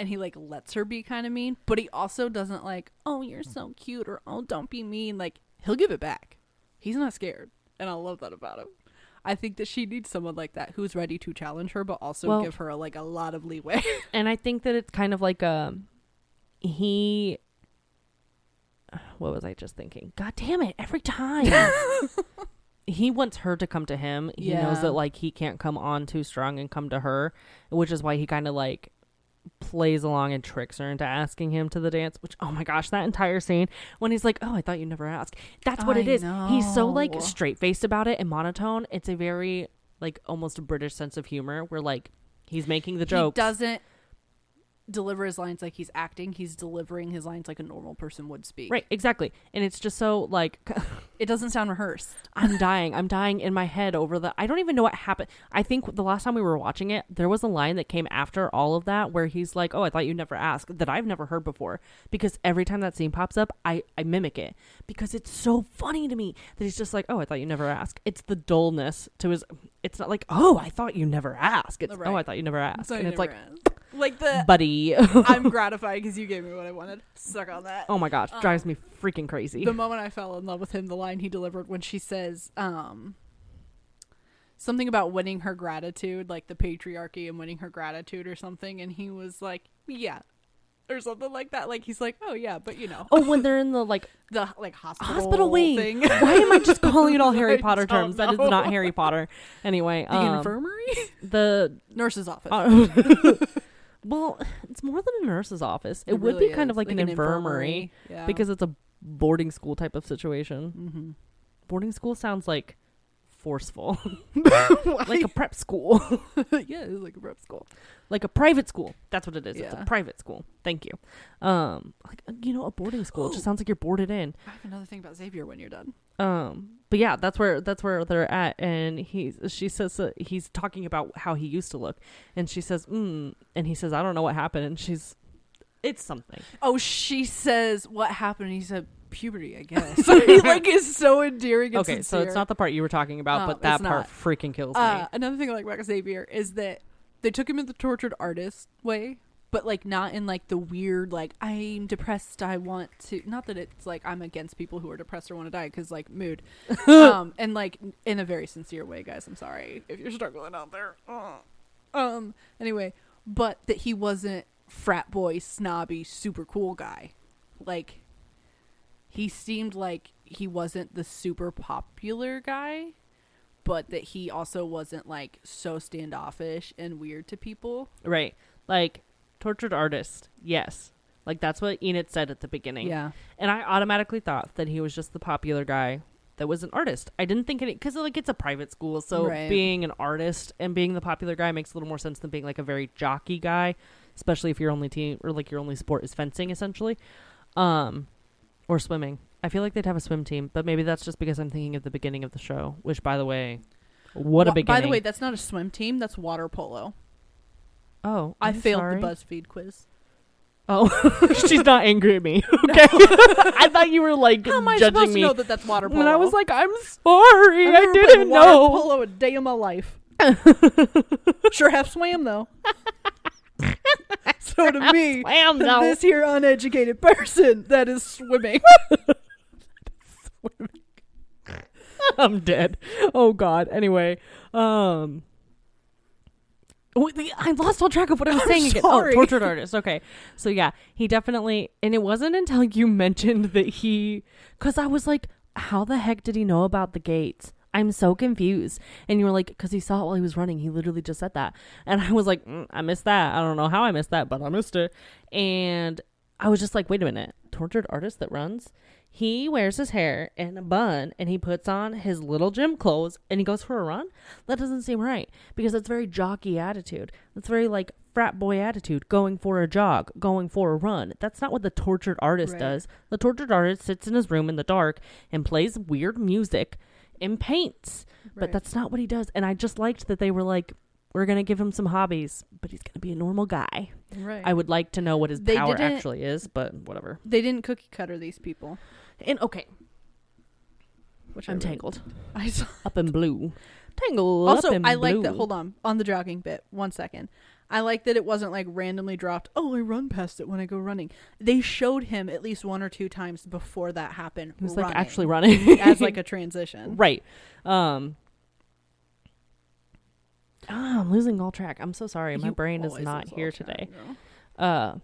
and he like lets her be kind of mean, but he also doesn't like, "Oh, you're so cute" or "Oh, don't be mean." Like he'll give it back. He's not scared, and I love that about him. I think that she needs someone like that who's ready to challenge her, but also Well- give her like a lot of leeway. and I think that it's kind of like a he. What was I just thinking? God damn it! Every time he wants her to come to him, he knows that like he can't come on too strong and come to her, which is why he kind of like plays along and tricks her into asking him to the dance. Which oh my gosh, that entire scene when he's like, "Oh, I thought you'd never asked." That's what I it is. He's so like straight faced about it and monotone. It's a very like almost a British sense of humor where like he's making the joke. Doesn't deliver his lines like he's acting. He's delivering his lines like a normal person would speak. Right, exactly. And it's just so like It doesn't sound rehearsed. I'm dying. I'm dying in my head over the I don't even know what happened. I think the last time we were watching it, there was a line that came after all of that where he's like, "Oh, I thought you never asked." That I've never heard before because every time that scene pops up, I I mimic it because it's so funny to me that he's just like, "Oh, I thought you never asked." It's the dullness to his it's not like, "Oh, I thought you never asked." It's, "Oh, I thought you never asked." So and it's like, asked. Like the "Buddy." I'm gratified because you gave me what I wanted. Suck on that. oh my gosh, Um, drives me freaking crazy. the moment I fell in love with him, the line he delivered when she says, um, something about winning her gratitude, like the patriarchy and winning her gratitude or something, and he was like, "Yeah, or something like that. Like he's like, oh yeah, but you know, Oh, when they're in the like the like hospital hospital wing. thing. Why am I just calling it all Harry Potter terms? That is know. not Harry Potter. Anyway, the um, infirmary, the nurse's office. uh, well, it's more than a nurse's office. It, would really be kind is. of like, an, infirmary, yeah. because it's a boarding school type of situation. mm-hmm. Boarding school sounds like forceful, like a prep school, yeah, it's like a prep school. like a private school. That's what it is. It's a private school. Thank you. Um, like uh, you know, a boarding school. It just sounds like you're boarded in. I have another thing about Xavier when you're done. Um, but yeah, that's where that's where they're at, and he's she says he's talking about how he used to look, and she says, mm, and he says, I don't know what happened, and she's, it's something. Oh, she says what happened. He said puberty, I guess. he like is so endearing. And okay, so it's not the part you were talking about, Um, but that part freaking kills Uh, me. another thing I like about Xavier is that they took him in the tortured artist way, but like not in like the weird like I'm depressed. I want to. Not that it's like I'm against people who are depressed or want to die because like mood, um, and like in a very sincere way, guys. I'm sorry if you're struggling out there. Ugh. Um. Anyway, but that he wasn't frat boy, snobby, super cool guy. Like he seemed like he wasn't the super popular guy but that he also wasn't like so standoffish and weird to people. Right, like tortured artist. Yes, like that's what Enid said at the beginning. Yeah. and I automatically thought that he was just the popular guy that was an artist. I didn't think any because like it's a private school, so Right. being an artist and being the popular guy makes a little more sense than being like a very jockey guy, especially if your only team or like your only sport is fencing essentially, um, or swimming. I feel like they'd have a swim team, but maybe that's just because I'm thinking of the beginning of the show, which by the way, what a Wa- beginning! By the way, that's not a swim team, that's water polo. Oh, i I'm failed sorry. the BuzzFeed quiz. Oh, she's not angry at me. Okay, I thought you were like How am I judging supposed me. to know that that's water polo? When I was like, I'm sorry, I've I never played didn't water know. polo a day in my life. sure have swam though. so to me, Slam no. this here uneducated person that is swimming. I'm dead. Oh God. Anyway, um, I lost all track of what I was I'm saying again. sorry. Oh, tortured artist. Okay, so yeah, he definitely. And it wasn't until you mentioned that he, because I was like, how the heck did he know about the gates? I'm so confused. And you were like, because he saw it while he was running. He literally just said that. And I was like, mm, I missed that. I don't know how I missed that, but I missed it. And I was just like, wait a minute. Tortured artist that runs? He wears his hair in a bun and he puts on his little gym clothes and he goes for a run? That doesn't seem right because that's very jockey attitude. That's very like frat boy attitude, going for a jog, going for a run. That's not what the tortured artist Right. does. The tortured artist sits in his room in the dark and plays weird music and paints. But that's not what he does. And I just liked that they were like, we're going to give him some hobbies, but he's going to be a normal guy. right. I would like to know what his They power actually is, but whatever. they didn't cookie cutter these people. And okay, Which I'm tangled. I saw. Up in blue. Tangled Also, I like that. Hold on, on the jogging bit. One second. I like that it wasn't like randomly dropped. Oh, I run past it when I go running. They showed him at least one or two times before that happened. He was running like actually running. as like a transition. right. Um. Ah, I'm losing all track. I'm so sorry. My You brain is not here today. girl. Uh,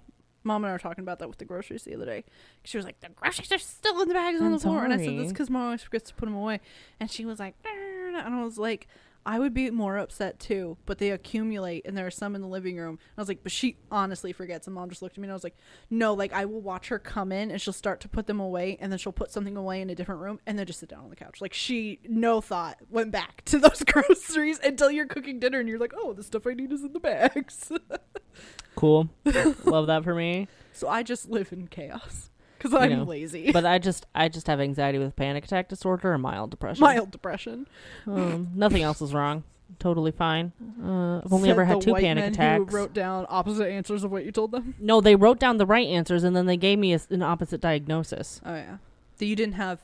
Mom and I were talking about that with the groceries the other day. She was like, "The groceries are still in the bags on I'm the floor," and I said. "That's because Mom always forgets to put them away." And she was like, "Nah," and I was like, "I would be more upset too, but they accumulate, and there are some in the living room." And I was like, "But she honestly forgets." And Mom just looked at me, and I was like, "No, like I will watch her come in, and she'll start to put them away, and then she'll put something away in a different room, and then just sit down on the couch. Like she, no thought, went back to those groceries until you're cooking dinner, and you're like, "Oh, the stuff I need is in the bags." cool. Love that for me. So I just live in chaos because I'm know, lazy. But I just, I just have anxiety with panic attack disorder and mild depression. Mild depression. Um, nothing else is wrong. Totally fine. Uh, I've only Said ever had the two white panic men attacks. Who wrote down opposite answers of what you told them. no, they wrote down the right answers and then they gave me a, an opposite diagnosis. Oh yeah, that you didn't have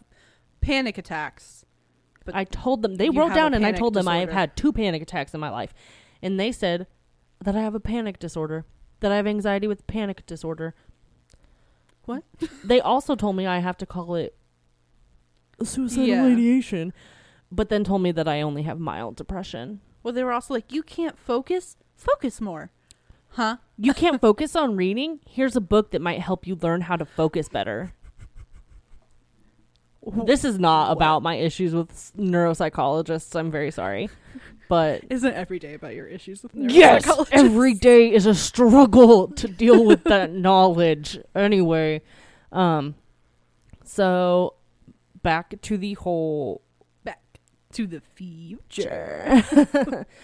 panic attacks. But I told them they you wrote have down a and I panic told them I have disorder. had two panic attacks in my life, and they said that I have a panic disorder, that I have anxiety with panic disorder. What? they also told me I have to call it suicidal Yeah. ideation, but then told me that I only have mild depression. Well, they were also like, you can't focus. Focus more. Huh? You can't focus on reading? Here's a book that might help you learn how to focus better. This is not about my issues with s- neuropsychologists. I'm very sorry. But Isn't every day about your issues with yes, every day is a struggle to deal with that knowledge. Anyway, um so back to the whole Back to the future.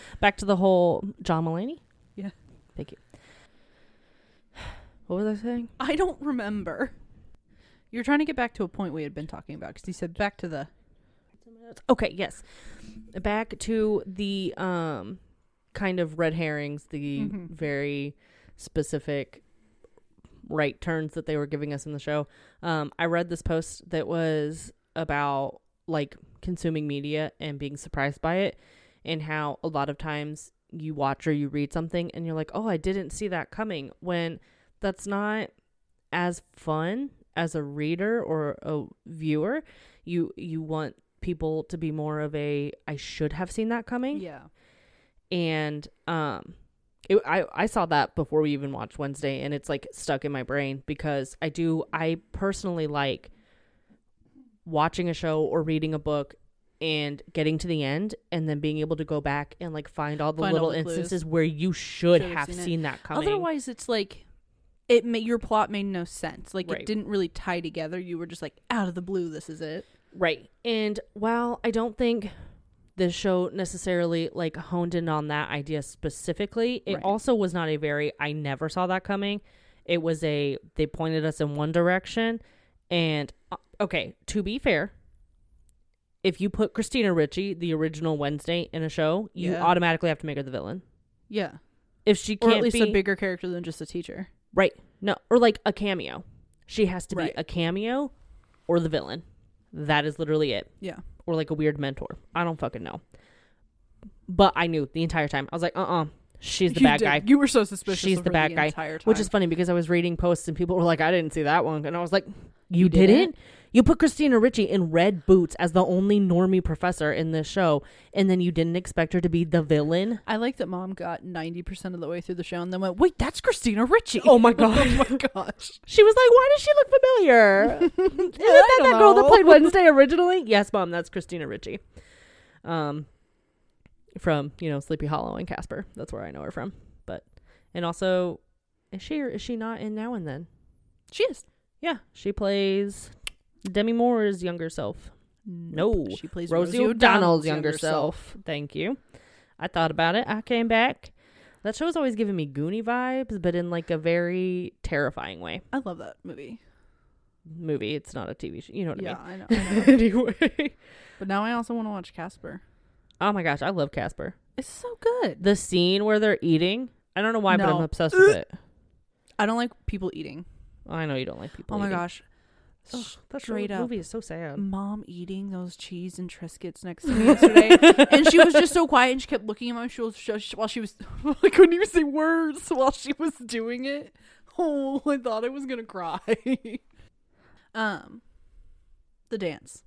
back to the whole John Mulaney? Yeah. Thank you. What was I saying? I don't remember. You're trying to get back to a point we had been talking about because you said back to the. Okay, yes. Back to the um kind of red herrings, the Mhm. very specific right turns that they were giving us in the show. Um I read this post that was about like consuming media and being surprised by it and how a lot of times you watch or you read something and you're like, "Oh, I didn't see that coming." When that's not as fun as a reader or a viewer. You you want people to be more of a I should have seen that coming. Yeah. And um it, I I saw that before we even watched Wednesday and it's like stuck in my brain because I do I personally like watching a show or reading a book and getting to the end and then being able to go back and like find all the Find all little the clues. instances where you should Should have seen seen, that coming. Otherwise, it's like it made your plot made no sense. Like Right. it didn't really tie together. You were just like out of the blue. This is it. Right. And while I don't think this show necessarily like honed in on that idea specifically, it Right. also was not a very I never saw that coming. It was a they pointed us in one direction and uh, okay, to be fair, if you put Christina Ricci, the original Wednesday in a show, you Yeah. automatically have to make her the villain. Yeah. If she Or can't at least be a bigger character than just a teacher. right, no, or like a cameo, she has to Right. be a cameo or the villain. That is literally it. Yeah. or like a weird mentor. I don't fucking know. But I knew the entire time. I was like, uh uh she's the You bad did. guy. You were so suspicious. She's the bad guy, entire time. Which is funny because I was reading posts and people were like, I didn't see that one. And I was like, You, You didn't? didn't? You put Christina Ricci in red boots as the only normie professor in this show, and then you didn't expect her to be the villain? I like that mom got ninety percent of the way through the show and then went, "Wait, that's Christina Ricci." Oh my God. oh my gosh! She was like, Why does she look familiar? Isn't that that girl that played Wednesday originally? Yes, mom, that's Christina Ricci. Um, from you know Sleepy Hollow and Casper. That's where I know her from. But and also, is she or is she not in Now and Then? She is. Yeah, she plays Demi Moore's younger self, No. she plays Rosie, O'Donnell's younger, self. Thank you. I thought about it. I came back. That show's always giving me Goonie vibes, but in like a very terrifying way. I love that movie. Movie. It's not a TV show. You know what yeah, I I know. mean. I know. anyway. but now I also want to watch Casper. Oh my gosh, I love Casper. It's so good. The scene where they're eating, I don't know why, but I'm obsessed with it. I don't like people eating. I know you don't like people. oh my eating. gosh. Ugh, that straight up. movie is so sad. Mom eating those cheese and Triscuits next to me yesterday, and she was just so quiet, and she kept looking at my shoulders while she was. I couldn't even say words while she was doing it. Oh, I thought I was gonna cry. um, the dance.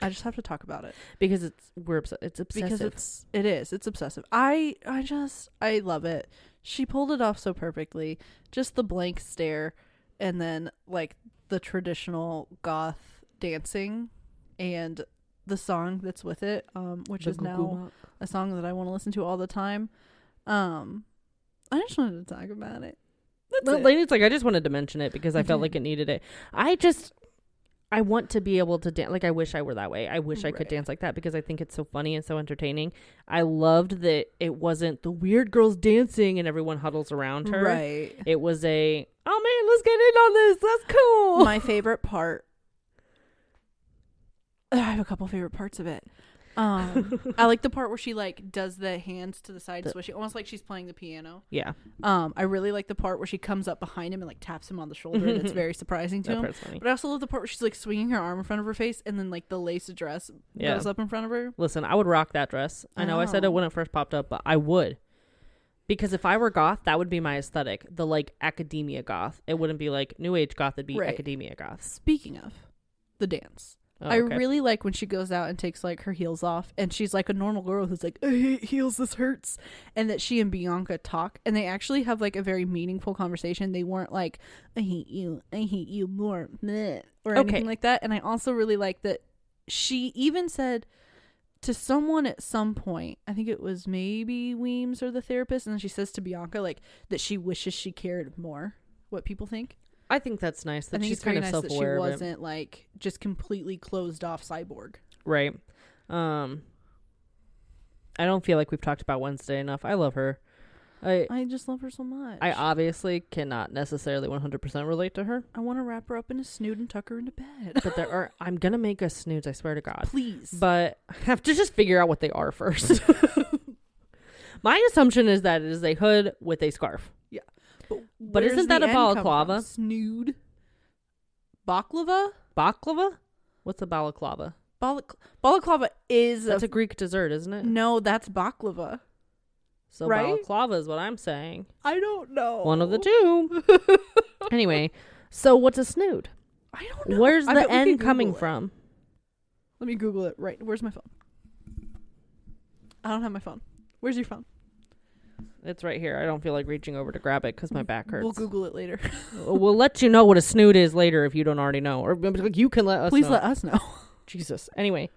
I just have to talk about it because it's we're obs- it's obsessive. because it's it is it's obsessive. I I just I love it. She pulled it off so perfectly. Just the blank stare, and then like the traditional goth dancing, and the song that's with it, um, which The is now a song that I want to listen to all the time. Um, I just wanted to talk about it. That's it. Lainey's like, I just wanted to mention it because I, I felt did. like it needed it. I just, I want to be able to dance. Like, I wish I were that way. I wish I could dance like that because I think it's so funny and so entertaining. I loved that it wasn't the weird girls dancing and everyone huddles around her. Right. It was a, oh let's get in on this. That's cool. My favorite part. I have a couple favorite parts of it. Um, I like the part where she like does the hands to the side The- swishing, almost like she's playing the piano. yeah, Um, I really like the part where she comes up behind him and like taps him on the shoulder. That's very surprising to that him. But I also love the part where she's like swinging her arm in front of her face, and then like the lace dress Yeah. goes up in front of her. Listen, I would rock that dress. I know I said it Oh. when it first popped up, but I would. Because if I were goth, that would be my aesthetic. The like academia goth. It wouldn't be like new age goth, it'd be Right. academia goth. Speaking of the dance, Oh, I okay. really like when she goes out and takes like her heels off, and she's like a normal girl who's like, "I hate heels, this hurts," and that she and Bianca talk, and they actually have like a very meaningful conversation. They weren't like, "I hate you, I hate you more," meh," or Okay. anything like that. And I also really like that she even said to someone at some point, I think it was maybe Weems or the therapist, and then she says to Bianca like that she wishes she cared more what people think. I think that's nice I that think she's it's very kind of nice that she self-aware of it. wasn't like just completely closed off cyborg. Right. Um I don't feel like we've talked about Wednesday enough. I love her. I I just love her so much. I obviously cannot necessarily 100% relate to her, I want to wrap her up in a snood and tuck her into bed. but there are I'm going to make us snoods, I swear to god. Please. But I have to just figure out what they are first. My assumption is that it is a hood with a scarf. Yeah. But where's isn't that the a come balaclava? Snood. Baklava? Baklava? What's a balaclava? Balak- balaclava is That's a, a Greek dessert, isn't it? no. That's baklava. So right? balaclava is what I'm saying. I don't know. One of the two. anyway, so what's a snood? I don't know. Where's I the N coming it. from? Let me Google it. Right. Where's my phone? I don't have my phone. Where's your phone? It's right here. I don't feel like reaching over to grab it because my back hurts. We'll Google it later. we'll let you know what a snood is later if you don't already know, or like, you can let us. Please know. let us know. Jesus. Anyway,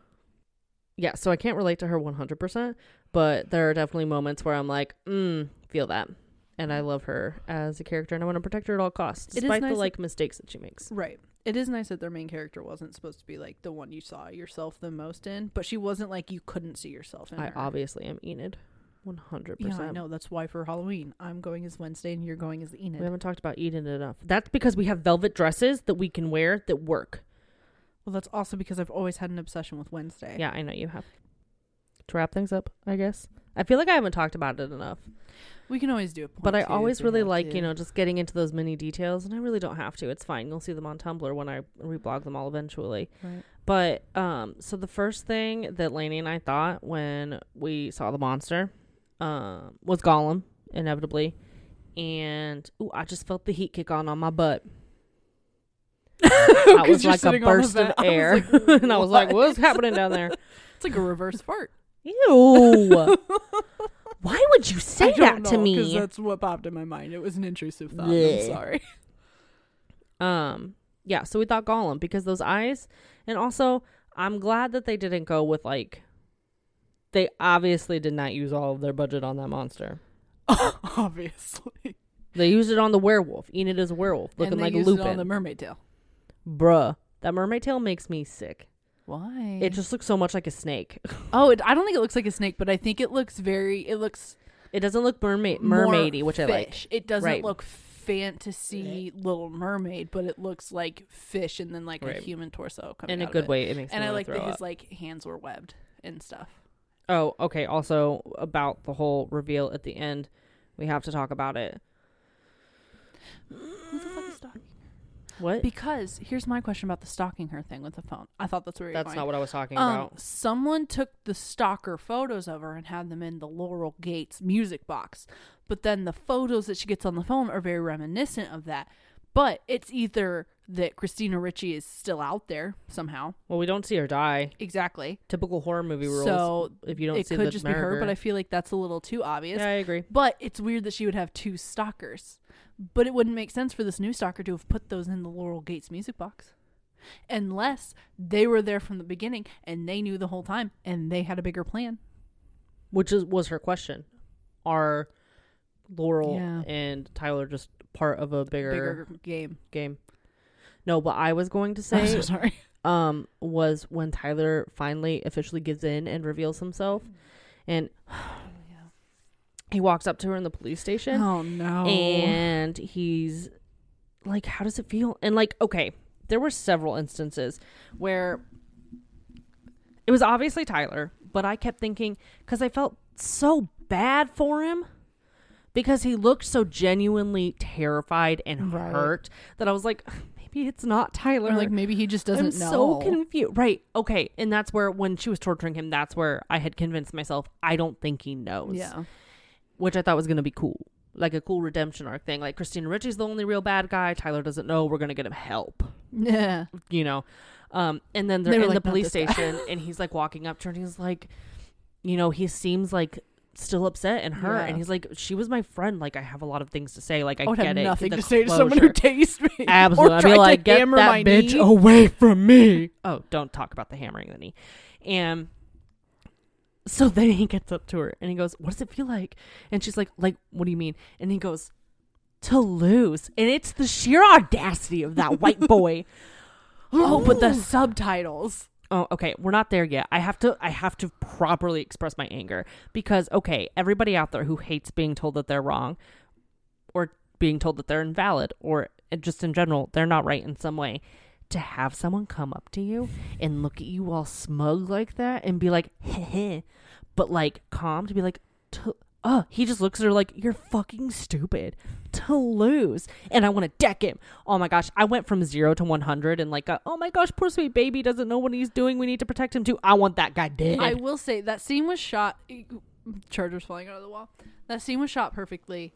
yeah. So I can't relate to her one hundred percent, but there are definitely moments where I'm like, mm, feel that, and I love her as a character, and I want to protect her at all costs, It is despite nice the that- like mistakes that she makes. Right. It is nice that their main character wasn't supposed to be like the one you saw yourself the most in, but she wasn't like you couldn't see yourself in I her. obviously am Enid, 100%. Yeah, I know. That's why for Halloween, I'm going as Wednesday and you're going as Enid. We haven't talked about Enid enough. That's because we have velvet dresses that we can wear that work. Well, that's also because I've always had an obsession with Wednesday. Yeah, I know you have. To wrap things up, I guess. I feel like I haven't talked about it enough. We can always do it. But I always really like, you know, just getting into those mini details, and I really don't have to. It's fine. You'll see them on Tumblr when I reblog them all eventually. Right. But um, so the first thing that Lainey and I thought when we saw the monster, um, was Gollum, inevitably, and ooh, I just felt the heat kick on on my butt. That was like a burst of air, and I was like, "What's happening down there?" It's like a reverse fart. Ew! Why would you say that to Because me? that's what popped in my mind. It was an intrusive thought. Blech. I'm sorry. Um, yeah, so we thought Gollum because those eyes, and also I'm glad that they didn't go with like. They obviously did not use all of their budget on that monster. Obviously. They used it on the werewolf. Enid is a werewolf, looking and they like used Lupin. it on the mermaid tail. Bruh, that mermaid tail makes me sick. Why? It just looks so much like a snake. oh, it, I don't think it looks like a snake, but I think it looks very. It looks It doesn't look mermaid mermaidy, which I like. It doesn't Right. look fantasy Little Mermaid, but it looks like fish and then like Right. a human torso coming In a good it. way, it makes And I like that his up. like hands were webbed and stuff. Oh, okay. Also, about the whole reveal at the end, we have to talk about it. Who the fuck is stalking? What? Because here's my question about the stalking her thing with the phone. I thought that's where you're That's going. not what I was talking Um, about. someone took the stalker photos of her and had them in the Laurel Gates music box. But then the photos that she gets on the phone are very reminiscent of that. But it's either that Christina Ricci is still out there somehow. Well, we don't see her die. Exactly. Typical horror movie rules. So if you don't it could just be her, but. I feel like that's a little too obvious. yeah, I agree. But it's weird that she would have two stalkers. But it wouldn't make sense for this new stalker to have put those in the Laurel Gates music box. Unless they were there from the beginning and they knew the whole time and they had a bigger plan. Which is was her question. Are Laurel Yeah. and Tyler just part of a bigger, Bigger game. game? No, but I was going to say I'm so sorry. um was when Tyler finally officially gives in and reveals himself and he walks up to her in the police station Oh no. and he's like how does it feel and like okay there were several instances where it was obviously tyler but i kept thinking because i felt so bad for him because he looked so genuinely terrified and Right. hurt that i was like maybe it's not tyler or like maybe he just doesn't I'm know. so confused. Right. Okay. And that's where when she was torturing him, that's where I had convinced myself I don't think he knows. yeah. Which I thought was gonna be cool. Like a cool redemption arc thing. Like Christina Ricci's the only real bad guy. Tyler doesn't know. We're gonna get him help. Yeah. You know. Um, and then they're They in like, the police station, and he's like walking up to her, and he's like, you know, he seems like still upset and hurt, Yeah. and he's like, she was my friend. Like, I have a lot of things to say. Like, I, I get have it. nothing to say to someone who closure." tased me. Absolutely, I'd be like, to get that my bitch knee." away from me. Oh, don't talk about the hammering the knee. And so then he gets up to her and he goes, "What does it feel like?" And she's like, "Like, what do you mean?" And he goes, "To lose." And it's the sheer audacity of that white boy. Oh, but the subtitles. Oh, okay. We're not there yet. I have to I have to properly express my anger because okay, everybody out there who hates being told that they're wrong or being told that they're invalid or eh, just in general, they're not right in some way. To have someone come up to you and look at you all smug like that and be like, heh, but like calm to be like, "To- uh, he just looks at her like, you're fucking stupid to lose. And I want to deck him. Oh my gosh. I went from zero to 100 and like, a, oh my gosh, poor sweet baby doesn't know what he's doing. We need to protect him too. I want that guy dead. I will say that scene was shot. Chargers falling out of the wall. That scene was shot perfectly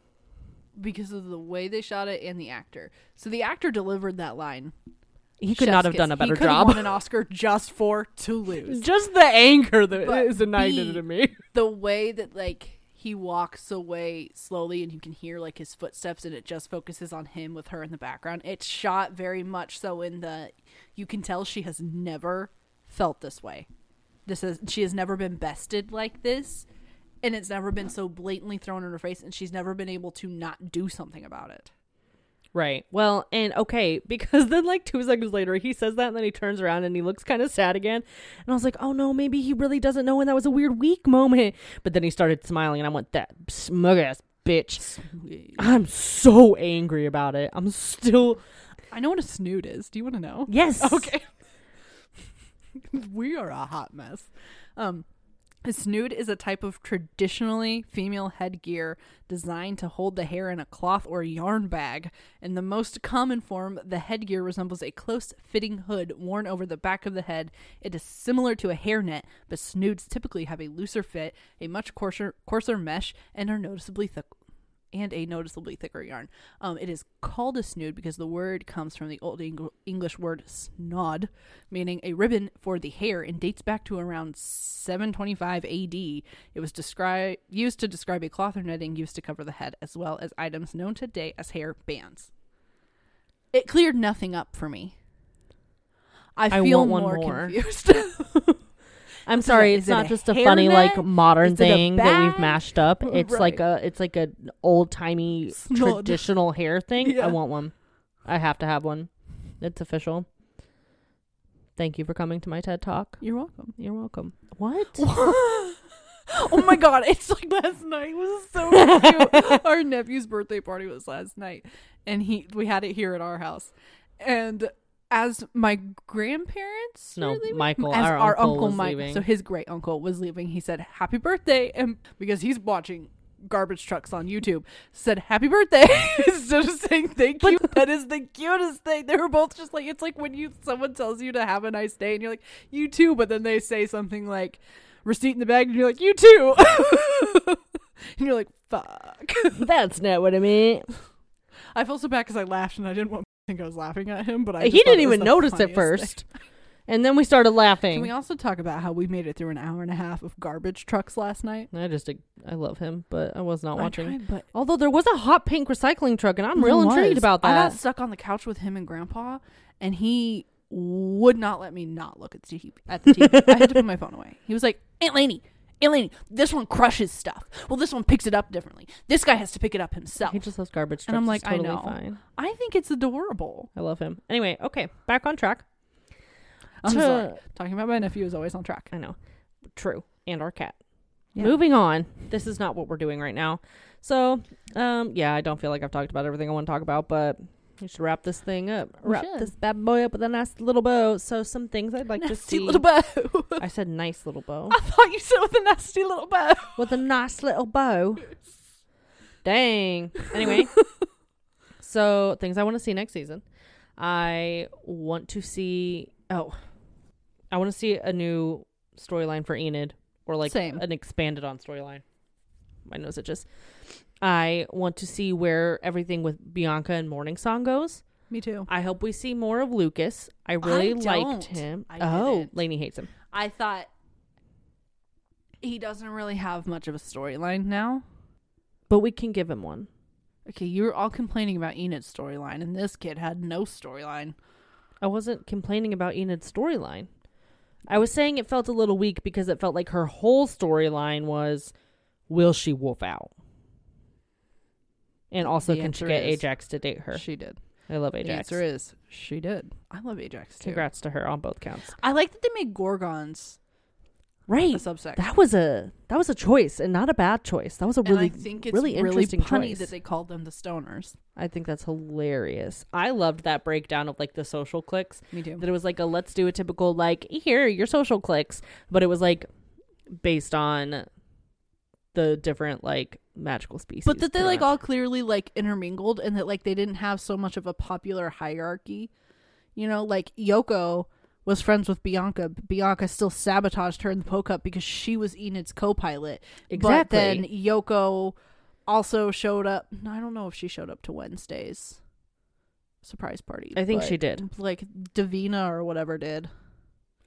because of the way they shot it and the actor. So the actor delivered that line. He could Chef's not have kiss. done a better he could have job. Won an Oscar just for to lose. Just the anger that But is ignited in me. the way that like he walks away slowly and you can hear like his footsteps and it just focuses on him with her in the background. It's shot very much so in the you can tell she has never felt this way. This is she has never been bested like this and it's never been so blatantly thrown in her face and she's never been able to not do something about it. Right. Well, and okay, because then like two seconds later he says that and then he turns around and he looks kind of sad again. And I was like, oh no, maybe he really doesn't know and that was a weird weak moment. But then he started smiling and I went, that smug ass bitch. I'm so angry about it. I'm still. I know what a snoot is. Do you want to know? Yes. Okay. we are a hot mess. Um, a snood is a type of traditionally female headgear designed to hold the hair in a cloth or yarn bag. In the most common form, the headgear resembles a close fitting hood worn over the back of the head. It is similar to a hairnet, but snoods typically have a looser fit, a much coarser, coarser mesh, and are noticeably thick and a noticeably thicker yarn. Um, it is called a snood because the word comes from the Old Eng- English word snod, meaning a ribbon for the hair, and dates back to around 725 AD. It was describe- used to describe a cloth or netting used to cover the head, as well as items known today as hair bands. It cleared nothing up for me. I I feel one more, more. confused. I'm sorry, it's it not just a funny like modern Is it a thing that we've mashed up. It's like a it's like a old timey traditional hair thing. Yeah. I want one. I have to have one. It's official. Thank you for coming to my TED Talk. You're welcome. You're welcome. What? oh my god, it's like last night was so cute. Our nephew's birthday party was last night and he we had it here at our house. And as my grandparents No, Michael, as our our, uncle uncle was Mike, leaving. so his great uncle was leaving. He said happy birthday and because he's watching garbage trucks on YouTube said happy birthday instead of saying thank you. that is the cutest thing. They were both just like it's like when you someone tells you to have a nice day and you're like you too, but then they say something like receipt in the bag and you're like you too, and you're like fuck. That's not what I meant. I felt so bad because I laughed and I didn't want think I was laughing at him, but I He didn't even notice at first. And then we started laughing. Can we also talk about how we made it through an hour and a half of garbage trucks last night? I just I love him, but I was not I watching. tried, but Although there was a hot pink recycling truck, and I'm real intrigued about that. I got stuck on the couch with him and Grandpa, and he would not let me not look at the TV. At the TV. I had to put my phone away. He was like, "Aunt Lainey, Aunt this one crushes stuff. Well, this one picks it up differently. This guy has to pick it up himself." He just loves garbage trucks. And I'm like, I know. fine. I think it's adorable. I love him. Anyway, okay, back on track. I'm To- sorry. Talking about my nephew is always on track. I know. True. And our cat. Yeah. Moving on. This is not what we're doing right now. So, um, yeah, I don't feel like I've talked about everything I want to talk about, but we should wrap this thing up. We wrap should. this bad boy up with a nice little bow. So, some things I'd like to see. little bow. I said nice little bow. I thought you said with a nasty little bow. with a nice little bow. Dang. Anyway, so things I want to see next season. I want to see. Oh, I want to see a new storyline for Enid, or like Same. an expanded on storyline. My nose itches. I want to see where everything with Bianca and Morning Song goes. Me too. I hope we see more of Lucas. I really liked don't. him. I oh, didn't. Lainey hates him. I thought he doesn't really have much of a storyline now. But we can give him one. Okay, you were all complaining about Enid's storyline, and this kid had no storyline. I wasn't complaining about Enid's storyline. I was saying it felt a little weak because it felt like her whole storyline was will she wolf out? And also, The can she answer get is Ajax to date her? She did. I love The Ajax. answer is she did. I love Ajax too. Congrats to her on both counts. I like that they made Gorgons Right. a subsection. That was a that was a choice and not a bad choice. That was a and really I think it's really really, interesting punny choice. that they called them the stoners. I think that's hilarious. I loved that breakdown of like the social clicks. Me too. That it was like a let's do a typical like here your social clicks, but it was like based on the different like magical species. But that they like all clearly like intermingled and that like they didn't have so much of a popular hierarchy. You know, like Yoko was friends with Bianca. but Bianca still sabotaged her in the Poe Cup because she was Enid's co pilot. Exactly. But then. Yoko also showed up. I don't know if she showed up to Wednesday's surprise party. I think she did. Like Davina or whatever did.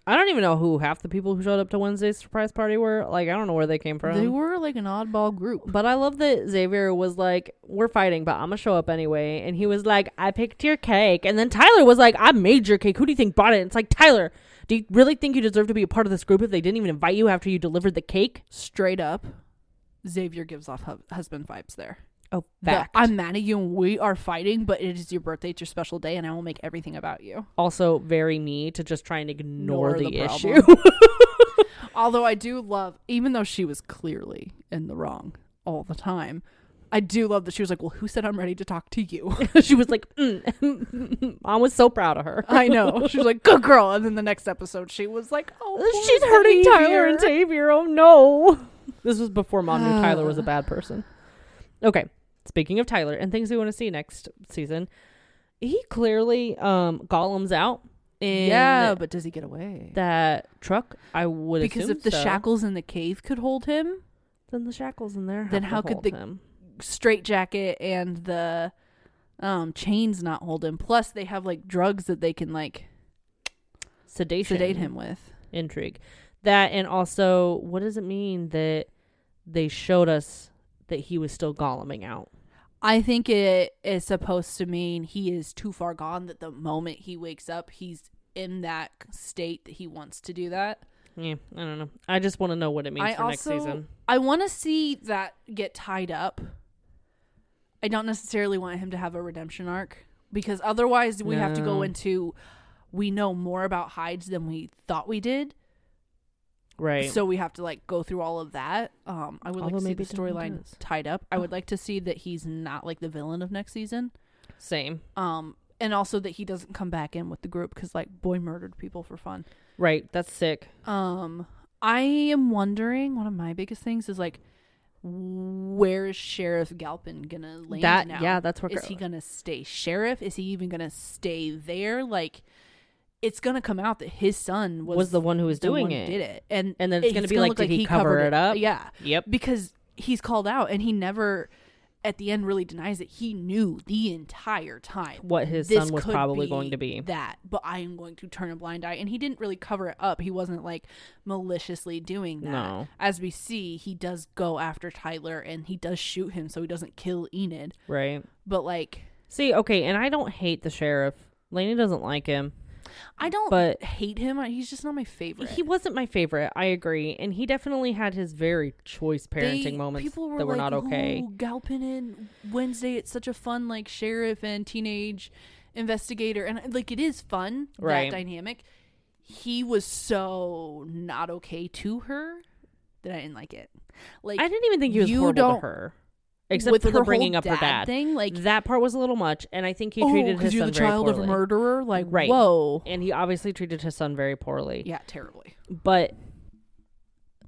I don't even know who half the people who showed up to Wednesday's surprise party were. Like I don't know where they came from. They were like an oddball group. But I love that Xavier was like, "We're fighting, but I'm gonna show up anyway." And he was like, "I picked your cake." And then Tyler was like, "I made your cake. Who do you think bought it?" It's like Tyler, do you really think you deserve to be a part of this group if they didn't even invite you after you delivered the cake? Straight up, Xavier gives off hu- husband vibes there. Oh, The, fact. I'm mad at you and we are fighting, but it is your birthday, it's your special day, and I will make everything about you. also very me to just try and ignore, Ignore the, the issue. Although I do love, even though she was clearly in the wrong all the time, I do love that she was like, Well, who said I'm ready to talk to you? she was like, mm. I was so proud of her. I know. She was like, Good girl. And then the next episode, she was like, Oh, She's poor hurting Tyler and Xavier. Oh no. This was before mom knew Tyler was a bad person. Okay. Speaking of Tyler and things we want to see next season, he clearly um Gollum's out in Yeah, but does he get away? that truck. I would because if the so. shackles in the cave could hold him, then the shackles in there. Then how could the- him. straight jacket and the um chains not hold him. Plus they have like drugs that they can like sedation sedate him with. intrigue that and also what does it mean that they showed us that he was still golluming out I think it is supposed to mean he is too far gone that the moment he wakes up, he's in that state that he wants to do that. yeah i don't know i just want to know what it means I for next also- season I want to see that get tied up. I don't necessarily want him to have a redemption arc because otherwise we have to go into we know more about Hydes than we thought we did. Right So we have to like go through all of that. Um, I would like Although to see the storyline does. tied up. I would like to see that he's not like the villain of next season. same Um, and also that he doesn't come back in with the group because like boy murdered people for fun. right that's sick Um, I am wondering. One of my biggest things is like, where is Sheriff Galpin gonna land that now? yeah that's where is he gonna stay sheriff? Is he even gonna stay there? Like, it's gonna come out that his son was, was the one who was doing it Did it? And and then it's gonna be like look did he, he cover covered it up Yeah, yep because he's called out and he never, at the end, really denies it. He knew the entire time what his son was probably going to be that, but I am going to turn a blind eye. And he didn't really cover it up. He wasn't like maliciously doing that. no As we see, he does go after Tyler and he does shoot him so he doesn't kill Enid. right But like, see okay and i don't hate the sheriff Lainey doesn't like him I don't But- hate him. He's just not my favorite. He wasn't my favorite. I agree, and he definitely had his very choice parenting They- moments people were that were like, not okay. "Ooh, Galpin and Wednesday, it's such a fun like sheriff and teenage investigator, and like it is fun Right. that dynamic. He was so not okay to her that I didn't like it. Like I didn't even think he was you horrible don't- to her, except with for her the bringing up her dad. thing, like that part was a little much, and I think he oh, treated his because you're son the very child poorly. of a murderer. Like Right. whoa, and he obviously treated his son very poorly. yeah, terribly. But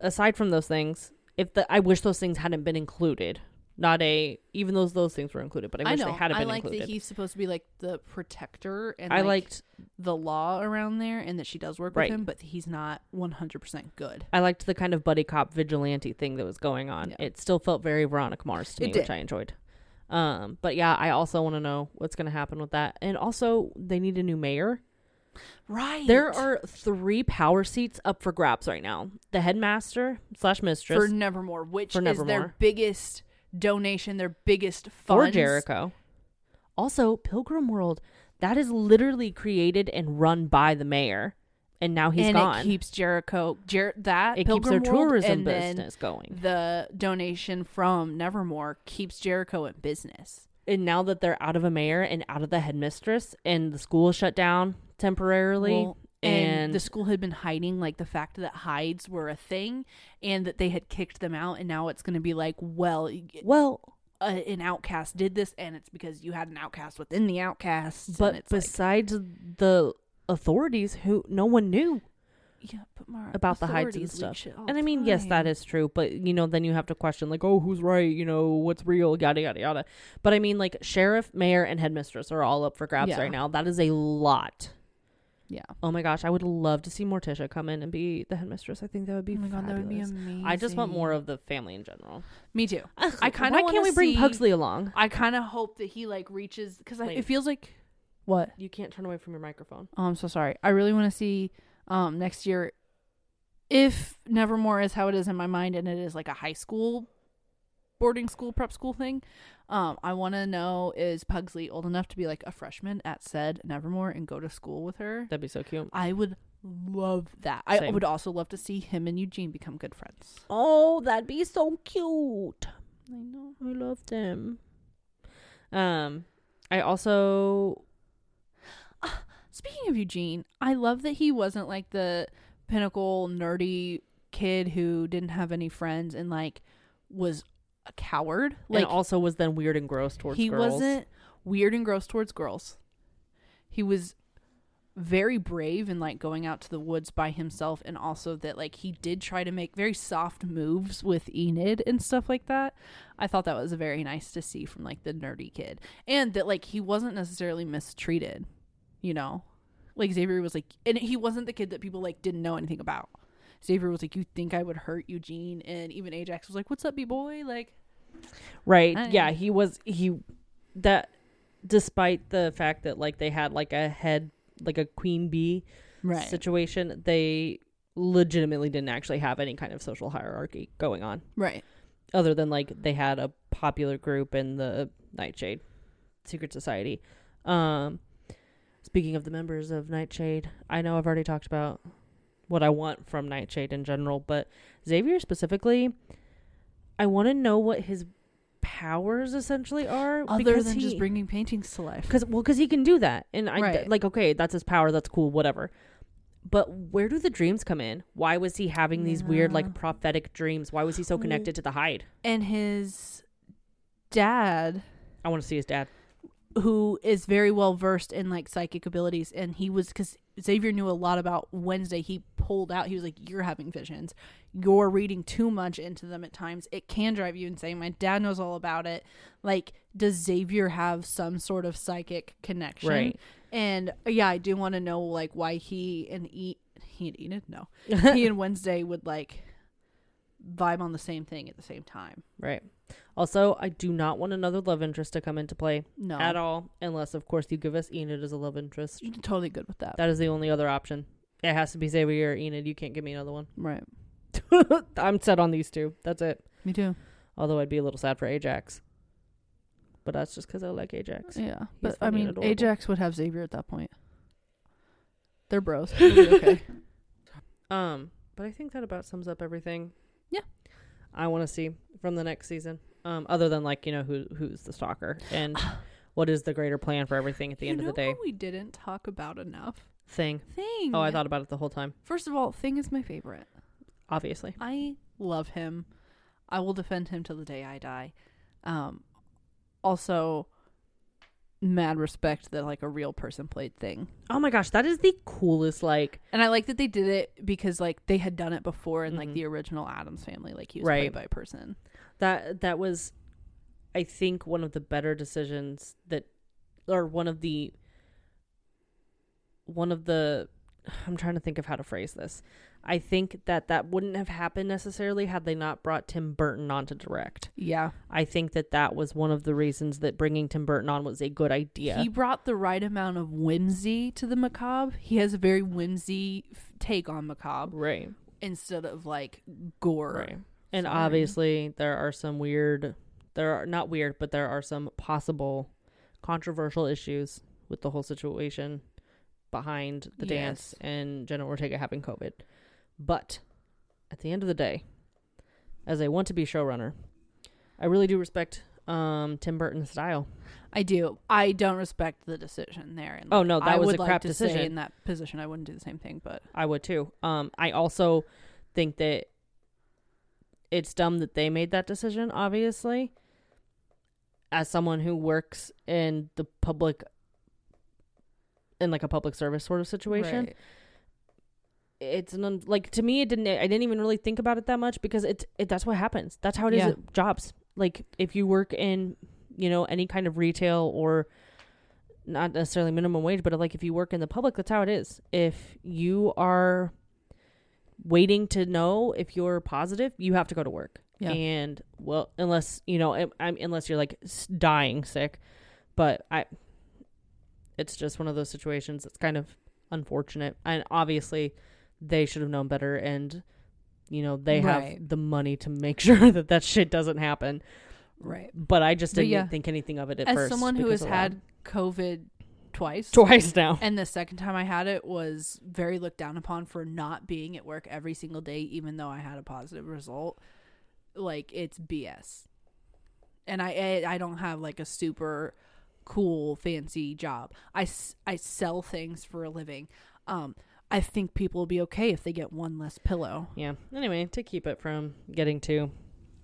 aside from those things, if the I wish those things hadn't been included. Not a even those those things were included, but I I, wish know. they hadn't I been like included. that he's supposed to be like the protector, and I like, liked the law around there, and that she does work Right. with him, but he's not 100 percent good. I liked the kind of buddy cop vigilante thing that was going on. Yeah. It still felt very Veronica Mars to It me, did. which I enjoyed. Um, but yeah, I also want to know what's going to happen with that. And also, they need a new mayor. Right. There are three power seats up for grabs right now: the headmaster slash mistress for Nevermore, which For is Nevermore. their biggest donation, their biggest for funds. Jericho. Also, Pilgrim World that is literally created and run by the mayor, and now he's and gone. it keeps Jericho Jer- that It keeps their World, tourism business going. The donation from Nevermore keeps Jericho in business. And now that they're out of a mayor and out of the headmistress, and the school is shut down temporarily, Well, and, and the school had been hiding like the fact that Hydes were a thing and that they had kicked them out and now it's going to be like well well, uh, an outcast did this and it's because you had an outcast within the outcasts and but it's like, besides the authorities, who no one knew. yeah, but Mara, about the Hydes and stuff. And I mean, yes, that is true, but you know, then you have to question like, oh, who's right? You know, what's real? Yada yada yada. But I mean, like, sheriff, mayor, and headmistress are all up for grabs Yeah. right now. That is a lot. Yeah Oh my gosh, I would love to see Morticia come in and be the headmistress. I think that would be oh my god that would be fabulous. amazing I just want more of the family in general. me too I I kinda Why can't we bring see- Pugsley along? i kind of hope that he like reaches because it feels like what You can't turn away from your microphone. Oh, I'm so sorry. I really want to see um next year if Nevermore is how it is in my mind and it is like a high school boarding school prep school thing. Um I want to know is Pugsley old enough to be like a freshman at said Nevermore and go to school with her? That'd be so cute. I would love that. I would also love to see him and Eugene become good friends. Oh, that'd be so cute. I know. I love them. Um, I also Speaking of Eugene, I love that he wasn't like the pinnacle nerdy kid who didn't have any friends and like was a coward. like Like also was then weird and gross towards girls. he girls. wasn't weird and gross towards girls. He was very brave in like going out to the woods by himself and also that like he did try to make very soft moves with Enid and stuff like that. I thought that was very nice to see from like the nerdy kid. And that like he wasn't necessarily mistreated, you know. Like Xavier was like and he wasn't the kid that people like didn't know anything about. Xavier was like, You think I would hurt Eugene? And even Ajax was like, What's up, B boy? Like right. I- yeah, he was he that despite the fact that like they had like a head like a queen bee situation, they legitimately didn't actually have any kind of social hierarchy going on Right. other than like they had a popular group in the Nightshade Secret Society. Um speaking of the members of Nightshade, I know I've already talked about what I want from Nightshade in general, but Xavier specifically, I want to know what his powers essentially are Other because than he, just bringing paintings to life. Cause well, cause he can do that, and I Right. like okay, that's his power. That's cool, whatever. But where do the dreams come in? Why was he having these weird, like prophetic dreams? Why was he so connected to the Hyde? And his dad, I want to see his dad. Who is very well versed in like psychic abilities, and he was because Xavier knew a lot about Wednesday. He pulled out. He was like, "You're having visions. You're reading too much into them at times. It can drive you insane." My dad knows all about it. Like, does Xavier have some sort of psychic connection? Right. And yeah, I do want to know like why he and e- he and Enid no he and Wednesday would like vibe on the same thing at the same time. Right. Also, I do not want another love interest to come into play No, at all, unless, of course, you give us Enid as a love interest. You're totally good with that. That is the only other option. It has to be Xavier or Enid. You can't give me another one. right. I'm set on these two. That's it. Me too. Although I'd be a little sad for Ajax. But that's just because I like Ajax. Yeah, but I mean. Ajax would have Xavier at that point. They're bros. Okay. Um, but I think that about sums up everything. I want to see from the next season. Um, other than like you know who who's the stalker and what is the greater plan for everything at the You end of the day. we didn't talk about enough. Thing. Thing. Oh, I thought about it the whole time. First of all, Thing is my favorite. Obviously. I love him. I will defend him till the day I die. Um, also, mad respect that like a real person played Thing. Oh my gosh, that is the coolest. Like And I like that they did it because like they had done it before in like Mhm. the original Addams family. Like he was Right. played by a person. that. That was, I think, one of the better decisions that, or one of the. One of the, I'm trying to think of how to phrase this. I think that that wouldn't have happened necessarily had they not brought Tim Burton on to direct. Yeah. I think that that was one of the reasons that bringing Tim Burton on was a good idea. He brought the right amount of whimsy to the macabre. He has a very whimsy f- take on macabre right. instead of like gore. Right. And Sorry. obviously there are some weird there are not weird, but there are some possible controversial issues with the whole situation behind the dance and Jenna Ortega having COVID. But at the end of the day, as a want to be showrunner, I really do respect um Tim Burton's style. I do. I don't respect the decision there. And Oh, no, that I was would a like crap to say decision. in that position, I wouldn't do the same thing. But I would too. Um, I also think that it's dumb that they made that decision. Obviously, as someone who works in the public, in like a public service sort of situation, Right. It's an un- like to me it didn't. I didn't even really think about it that much because it's it, that's what happens. That's how it is Yeah. at jobs. Like if you work in you know any kind of retail or not necessarily minimum wage, but like if you work in the public, that's how it is. If you are waiting to know if you're positive, you have to go to work. Yeah. And well, unless you know, I'm unless you're like dying sick, but I, it's just one of those situations that's kind of unfortunate. And obviously, they should have known better, and you know they Right. have the money to make sure that that shit doesn't happen. Right. But I just didn't yeah. think anything of it at As first. someone who has of that. had COVID twice, twice now. and the second time I had it was very looked down upon for not being at work every single day, even though I had a positive result. Like it's BS, and I I I don't have like a super cool fancy job. i i sell things for a living. Um, I think people will be okay if they get one less pillow. Yeah. Anyway, to keep it from getting too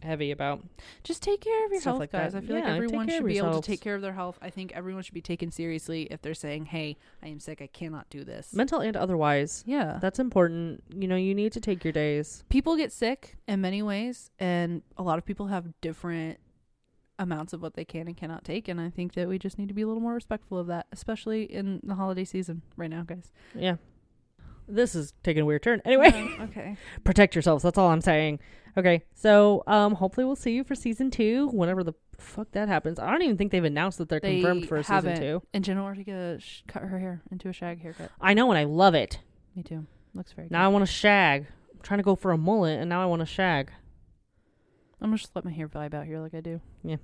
heavy about Just take care of your health, like guys. that. I feel Yeah, like everyone should be able to take care of their health. I think everyone should be taken seriously if they're saying, "Hey, I am sick. I cannot do this." mental and otherwise. Yeah. That's important. You know, you need to take your days. people get sick in many ways and a lot of people have different amounts of what they can and cannot take and i think that we just need to be a little more respectful of that especially in the holiday season right now guys Yeah. This is taking a weird turn. Anyway, okay protect yourselves. That's all I'm saying. Okay. So, um, hopefully we'll see you for season two, whenever the fuck that happens. I don't even think they've announced that they're They confirmed for season two. and jenna ortega sh- cut her hair into a shag haircut I know, and I love it. me too looks very good. Now I want to shag. I'm trying to go for a mullet, and now I want to shag. I'm gonna just let my hair vibe out here like i do Yeah.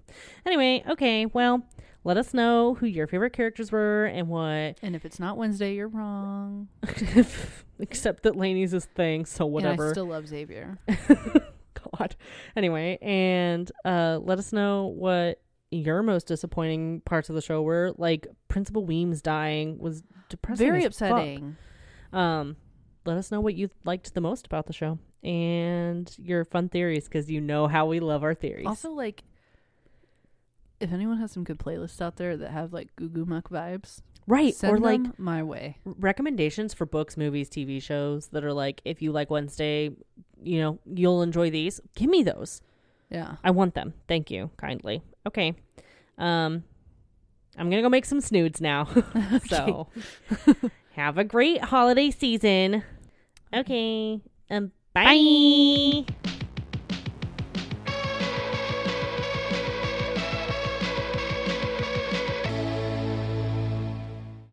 Anyway, okay. Well, let us know who your favorite characters were and what. and if it's not wednesday you're wrong Except that Lainey's his thing, so and whatever. i still love xavier God. Anyway, and uh let us know what your most disappointing parts of the show were. Like Principal Weems dying was depressing. very as fuck. upsetting Um let us know what you liked the most about the show and your fun theories because you know how we love our theories. also like if anyone has some good playlists out there that have like goo goo muck vibes right. Send or like my way. recommendations for books, movies, TV shows that are like if you like Wednesday, you know, you'll enjoy these. Give me those. Yeah. I want them. Thank you kindly. Okay. Um I'm going to go make some snoods now. so have a great holiday season. Okay. Um bye.